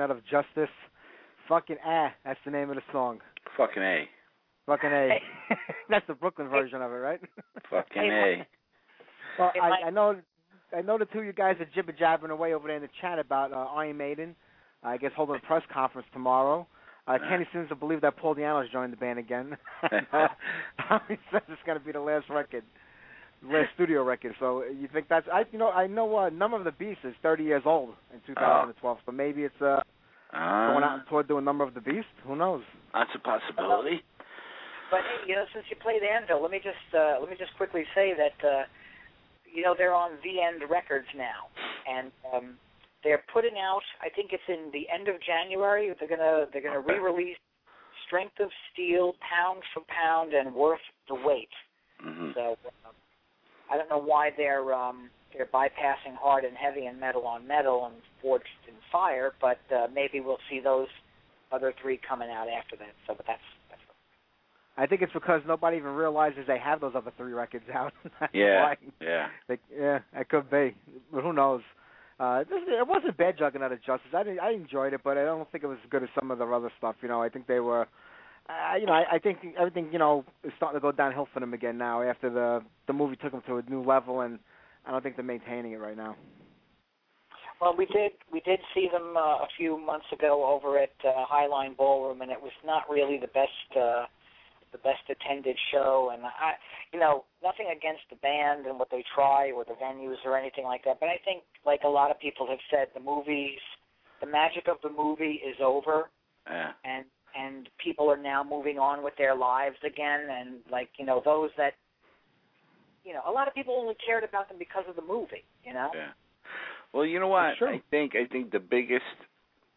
S3: Anvil Juggernaut of Justice. Fucking ah, that's the name of the song.
S4: Fucking a.
S3: Fucking a. that's the Brooklyn version of it, right?
S4: Fucking a.
S3: Well, I, I know, I know the two of you guys are jibber jabbing away over there in the chat about uh, Iron Maiden. I guess holding a press conference tomorrow. Uh, Kenny seems to believe that Paul Di'Anno's joined the band again. he says it's going to be the last record, the last studio record. So you think that's? I you know I know uh, Number of the Beast is 30 years old in 2012. So maybe it's uh, going out
S4: Uh,
S3: toward doing Number of the Beast. Who knows?
S4: that's a possibility.
S5: But hey, you know, since you played Anvil, let me just uh, let me just quickly say that uh, you know they're on the End Records now, and um, they're putting out. I think it's in the end of January. They're gonna they're gonna
S4: Okay.
S5: re-release Strength of Steel, Pound for Pound, and Worth the Wait.
S4: hmm
S5: So uh, I don't know why they're um, they're bypassing hard and heavy and metal on metal and forged in fire, but uh, maybe we'll see those other three coming out after that. So, but that's that's
S3: I think it's because nobody even realizes they have those other three records out. That's
S4: Yeah.
S3: why.
S4: Yeah.
S3: Like, yeah, it could be, but who knows? Uh, this, it wasn't bad Juggernaut of Justice. I I enjoyed it, but I don't think it was as good as some of the other stuff. You know, I think they were, uh, you know, I, I think everything, you know, is starting to go downhill for them again now after the the movie took them to a new level, and I don't think they're maintaining it right now.
S5: Well, we did we did see them uh, a few months ago over at uh, Highline Ballroom, and it was not really the best uh, the best attended show. And I, you know, nothing against the band and what they try or the venues or anything like that. But I think, like a lot of people have said, the movies, the magic of the movie is over,
S4: Yeah.
S5: and and people are now moving on with their lives again. And like you know, those that you know, a lot of people only cared about them because of the movie. You know.
S4: Yeah. Well, you know what?
S3: It's true.
S4: I think I think the biggest,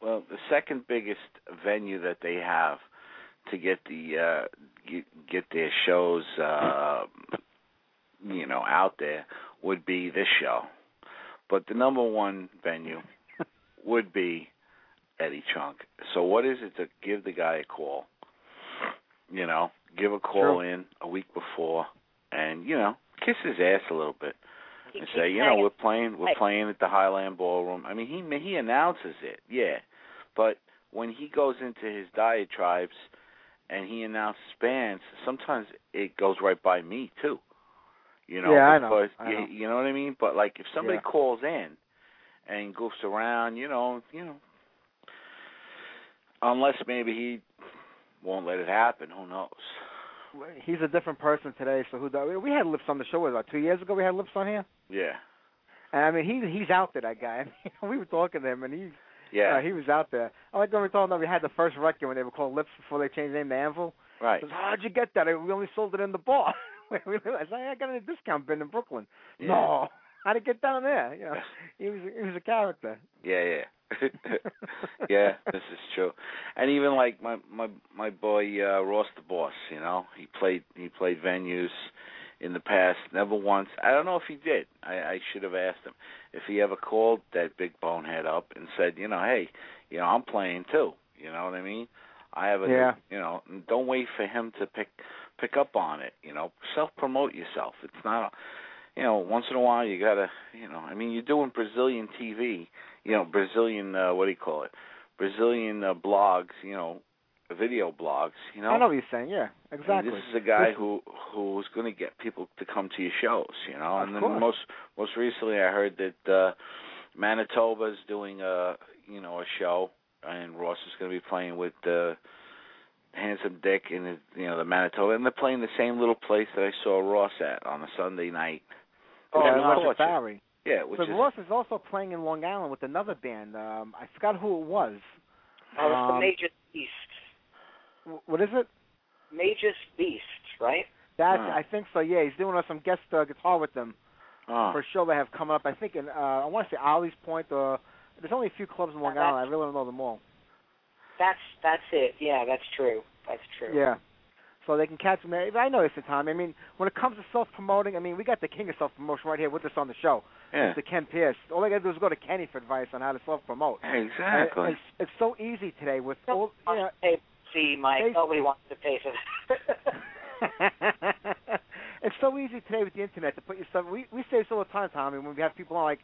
S4: well, the second biggest venue that they have to get the uh get, get their shows uh you know out there would be this show. But the number one venue would be Eddie Trunk. So what is it to give the guy a call? You know, give a call
S3: True.
S4: in a week before and, you know, kiss his ass a little bit
S5: He
S4: and
S5: keeps
S4: say, you know, we're playing, we're
S5: Hey.
S4: playing at the Highline Ballroom. I mean, he he announces it, yeah, but when he goes into his diatribes and he announces bands, sometimes it goes right by me too. You know,
S3: Yeah, I know,
S4: because
S3: I
S4: you,
S3: know.
S4: you know what I mean. But like, if somebody
S3: Yeah.
S4: calls in and goofs around, you know, you know, unless maybe he won't let it happen, who knows?
S3: He's a different person today. So who? do- We had Lips on the show. Was about two years ago? We had Lips on here.
S4: Yeah,
S3: And I mean, he he's out there. That guy. I mean, we were talking to him, and he's
S4: yeah,
S3: uh, he was out there. I like when we told that we had the first record when they were called Lips before they changed the name to Anvil.
S4: right.
S3: Says, How'd you get that? We only sold it in the bar. we realized I got it at a discount bin in Brooklyn.
S4: Yeah.
S3: No, how'd it get down there? You know, he was he was a character.
S4: Yeah, yeah. yeah, this is true. And even like my my my boy uh Ross the Boss, you know, he played he played venues in the past, never once. I don't know if he did. I I should have asked him if he ever called that big bonehead up and said, you know, hey, you know, I'm playing too. You know what I mean? I have a
S3: Yeah.
S4: you know, don't wait for him to pick pick up on it, you know. Self promote yourself. It's not a, you know, once in a while you gotta, you know, I mean, you're doing Brazilian TV, you know, Brazilian, uh, what do you call it? Brazilian uh, blogs, you know, video blogs, you know.
S3: I know what you're saying. Yeah,
S4: And
S3: exactly.
S4: This is a guy
S3: This-
S4: who who's going to get people to come to your shows, you know.
S3: Of
S4: and then
S3: course.
S4: most most recently, I heard that uh Manitoba's doing a you know a show, and Ross is going to be playing with uh, Handsome Dick and his, you know the Manitoba, and they're playing the same little place that I saw Ross at on a Sunday night.
S5: Oh,
S3: yeah,
S4: Which is
S5: no.
S3: Roger. Barry.
S4: Yeah, which
S3: But
S4: is
S3: Ross is also playing in Long Island with another band. Um, I forgot who it was.
S5: Oh, it's the
S3: Um,
S5: Major Beast.
S3: What is it?
S5: Major Beast, right?
S3: That's
S4: Oh.
S3: I think so. Yeah, he's doing uh, some guest uh, guitar with them
S4: oh,
S3: for a show they have coming up. I think in uh, I want to say Ollie's Point. Or there's only a few clubs in Long Island. I really don't know them all.
S5: That's that's it. Yeah, that's true. That's true.
S3: Yeah. So they can catch me. there. I know it's the time. I mean, when it comes to self promoting, I mean, we got the king of self promotion right here with us on the show,
S4: yeah,
S3: Mr. Ken Pierce. All I got to do is go to Kenny for advice on how to self promote.
S4: exactly.
S3: It's, it's so easy today with all.
S5: Don't
S3: You know,
S5: pay, see, Mike.
S3: They-
S5: Nobody wants to pay for that.
S3: it's so easy today with the internet to put yourself. We we say this all the time, Tommy. When we have people on, like,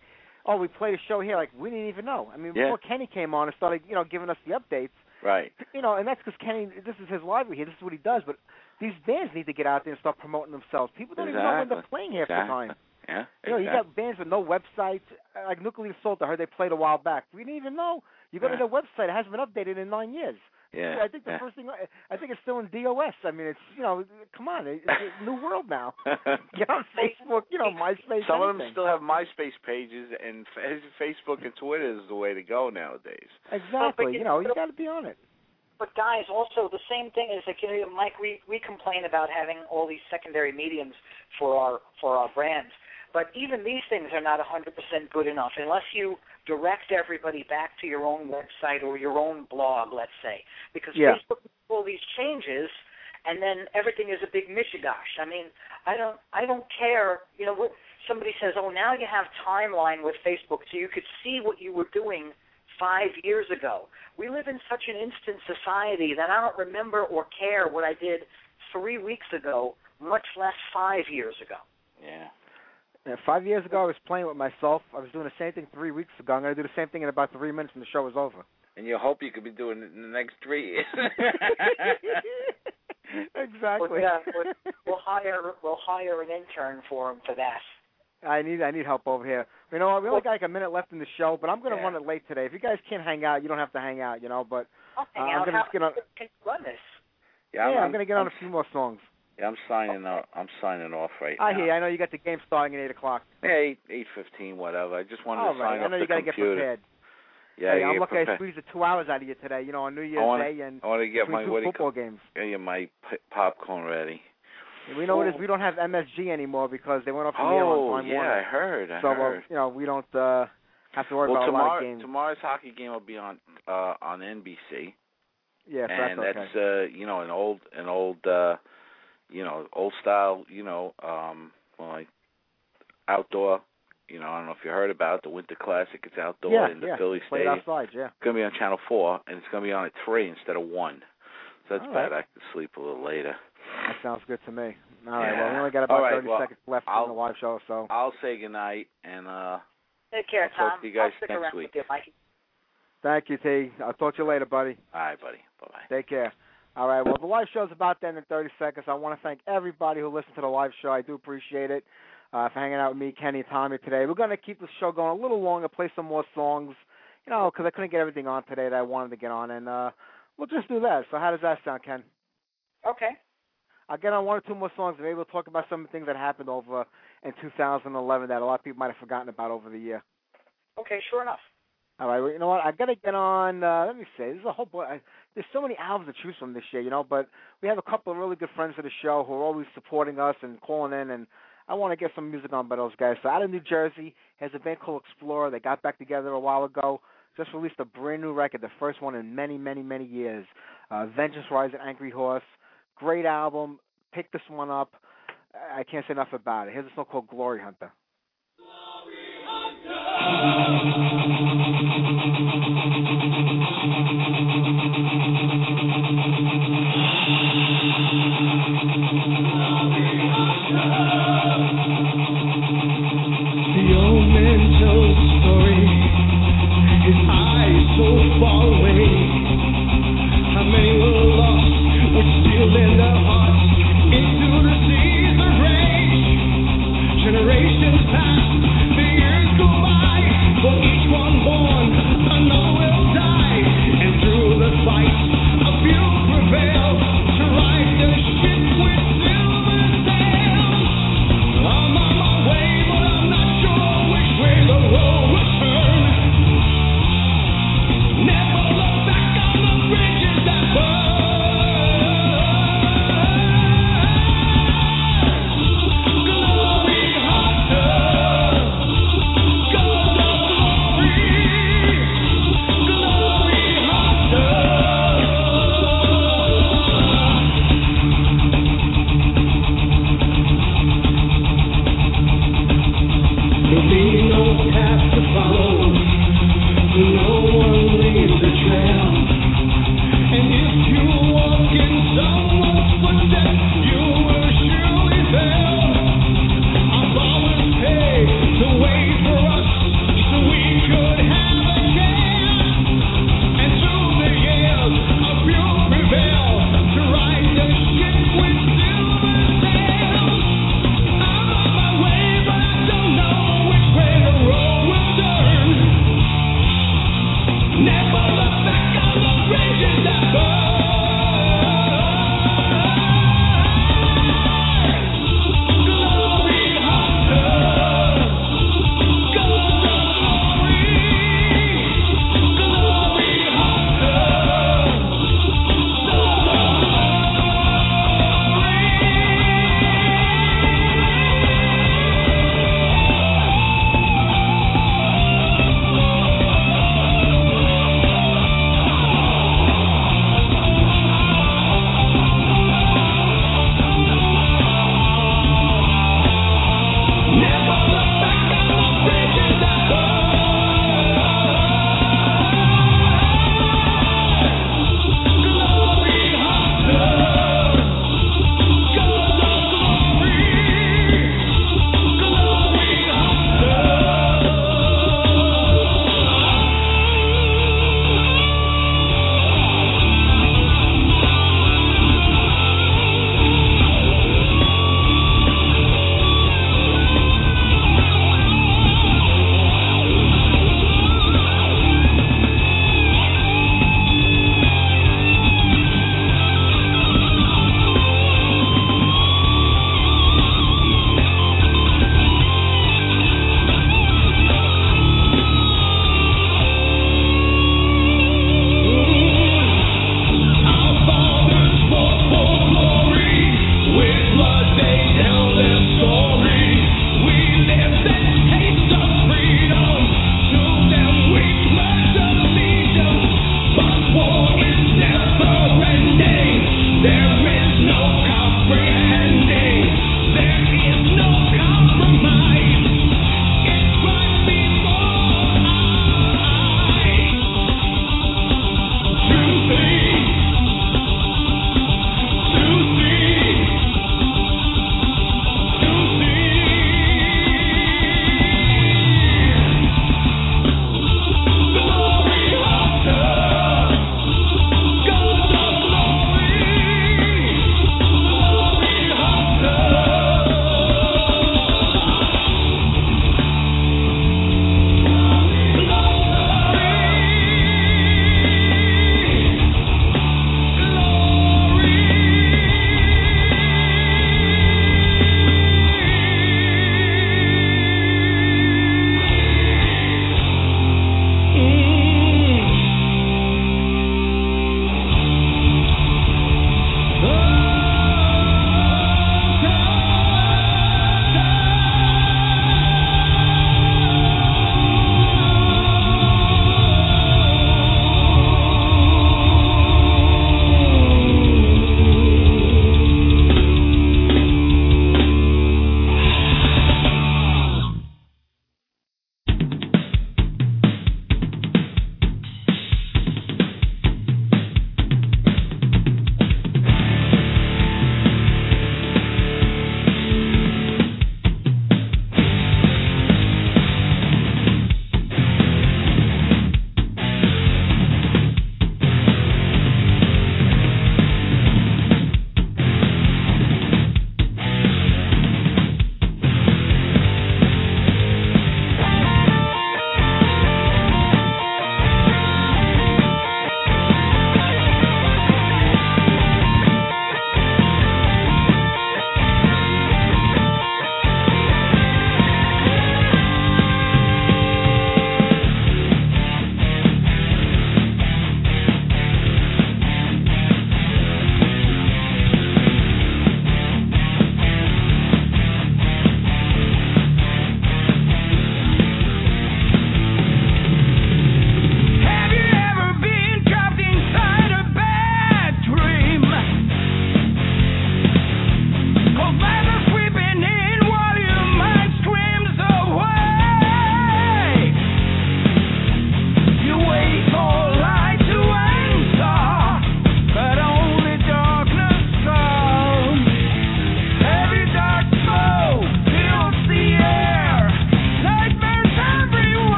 S3: oh, we played a show here. Like we didn't even know. I mean,
S4: Yeah.
S3: before Kenny came on and started, you know, giving us the updates.
S4: Right.
S3: You know, and that's because Kenny, this is his livelihood. This is what he does. But these bands need to get out there and start promoting themselves. People don't even know when they're playing half the time.
S4: Yeah.
S3: You know, you got bands with no websites, uh, like Nuclear Assault. I heard they played a while back. We didn't even know. You go to their website; it hasn't been updated in nine years.
S4: Yeah.
S3: I think the
S4: yeah.
S3: first thing I think it's still in DOS. I mean, it's you know, come on, it's a new world now. Get on Facebook, you know, MySpace.
S4: Some of them still have MySpace pages, and Facebook and Twitter is the way to go nowadays.
S3: exactly.
S5: you
S3: You know, you got to be on it.
S5: But guys, also the same thing is like you know, Mike. We we complain about having all these secondary mediums for our for our brands, but even these things are not 100% good enough unless you direct everybody back to your own website or your own blog, let's say, because
S3: Yeah.
S5: Facebook makes all these changes, and then everything is a big mishigash. I mean, I don't I don't care. You know, what somebody says, oh, now you have timeline with Facebook, so you could see what you were doing five years ago. We live in such an instant society that I don't remember or care what I did three weeks ago, much less five years ago.
S4: Yeah.
S3: Yeah, five years ago, I was playing with myself. I was doing the same thing three weeks ago. I'm going to do the same thing in about three minutes when the show is over.
S4: And you hope you could be doing it in the next three years.
S3: exactly.
S5: We'll, yeah, we'll, we'll hire we'll hire an intern for him for that.
S3: I need I need help over here. You know, what, we only got like a minute left in the show, but I'm going to
S4: Yeah.
S3: run it late today. If you guys can't hang out, you don't have to hang out. You know, but
S5: I'll hang
S3: Uh, I'm gonna
S5: How
S3: just get on-
S5: can you run this?
S4: yeah,
S3: yeah,
S4: I'm,
S3: I'm, going to get on
S4: I'm,
S3: a few more songs.
S4: Yeah, I'm signing off. I'm signing off right
S3: I
S4: now.
S3: hear. you. I know you got the game starting at eight o'clock.
S4: Yeah, eight eight fifteen, whatever. I just wanted
S3: All
S4: to
S3: right.
S4: sign
S3: I know you got to get prepared.
S4: Yeah,
S3: hey, I'm lucky I squeezed the two hours out of you today. You know, on New Year's
S4: I wanna,
S3: Day and
S4: I want to get my
S3: two
S4: what do you
S3: football games.
S4: yeah, my p- popcorn ready.
S3: We know it is. We don't have MSG anymore because they went off the air
S4: Oh,
S3: on Time
S4: yeah, I heard. I
S3: so uh, you know we don't uh have to worry
S4: well,
S3: about a lot of games.
S4: tomorrow's hockey game will be on uh on NBC.
S3: yeah, so
S4: and
S3: that's okay.
S4: that's uh you know an old an old uh you know old style you know um well like outdoor you know I don't know if you heard about it, the Winter Classic it's outdoor
S3: yeah,
S4: in the
S3: yeah.
S4: Philly
S3: Play it
S4: Stadium.
S3: outside. Yeah.
S4: It's gonna be on Channel Four and it's gonna be on at three instead of one. So that's
S3: All
S4: bad.
S3: right.
S4: I can sleep a little later.
S3: That sounds good to me. All right.
S4: Yeah.
S3: Well, we only got about
S4: All right,
S3: 30
S4: well,
S3: seconds left
S4: I'll-
S3: in the live show, so
S4: I'll say goodnight and uh
S5: Take care,
S4: I'll talk
S5: Tom.
S4: to you guys
S5: I'll stick
S4: next
S5: around
S4: week.
S5: with you, Mike.
S3: thank you, T. I'll talk to you later, buddy.
S4: all right buddy. Bye bye.
S3: Take care. All right. Well, the live show's about to end in 30 seconds. I want to thank everybody who listened to the live show. I do appreciate it uh, for hanging out with me, Kenny, and Tommy today. We're going to keep the show going a little longer, play some more songs, you know, because I couldn't get everything on today that I wanted to get on, and uh, we'll just do that. So how does that sound, Ken?
S5: Okay.
S3: I'll get on one or two more songs, and maybe we'll talk about some of the things that happened over in 2011 that a lot of people might have forgotten about over the year.
S5: Okay, sure enough.
S3: All right, well, you know what? I've gotta get on. Uh, let me see. There's a whole. bu- I, there's so many albums to choose from this year, you know. But we have a couple of really good friends of the show who are always supporting us and calling in, and I want to get some music on by those guys. So out of New Jersey, has a band called Explorer. They got back together a while ago. Just released a brand new record, the first one in many, many, many years. Uh, Vengeance Rising, Angry Horse. Great album. Pick this one up. I can't say enough about it. Here's a song called Glory Hunter.
S8: The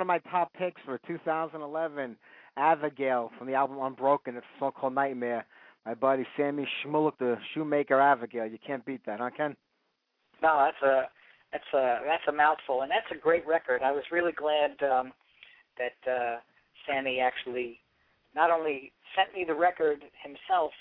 S8: one
S3: of my top picks for 2011, Avigal from the album Unbroken. It's a song called Nightmare. My buddy Sammy Shmoulik, the Shmoulik Avigal. You can't beat that, huh, Ken?
S5: No, that's a that's a that's a mouthful, and that's a great record. I was really glad um, that uh, Sammy actually not only sent me the record himself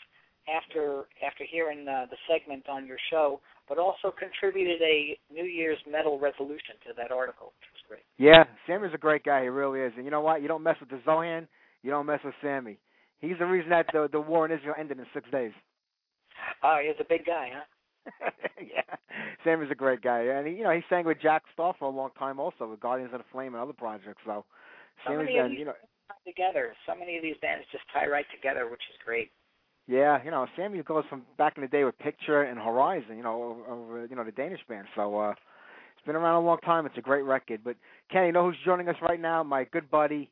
S5: after after hearing uh, the segment on your show, but also contributed a New Year's metal resolution to that article, great.
S3: Yeah, Sammy's a great guy. He really is. And you know what? You don't mess with the Zohan, you don't mess with Sammy. He's the reason that the the war in Israel ended in six days.
S5: Oh, he's a big guy, huh?
S3: yeah, Sammy's a great guy, and he, you know he sang with Jack Starr for a long time, also with Guardians of the Flame and other projects. So
S5: So
S3: Sammy's
S5: these
S3: you know
S5: together. So many of these bands just tie right together, which is great.
S3: Yeah, you know, Sammy goes from back in the day with Picture and Horizon, you know, over you know the Danish band. So uh it's been around a long time. It's a great record. But Kenny, you know who's joining us right now? My good buddy.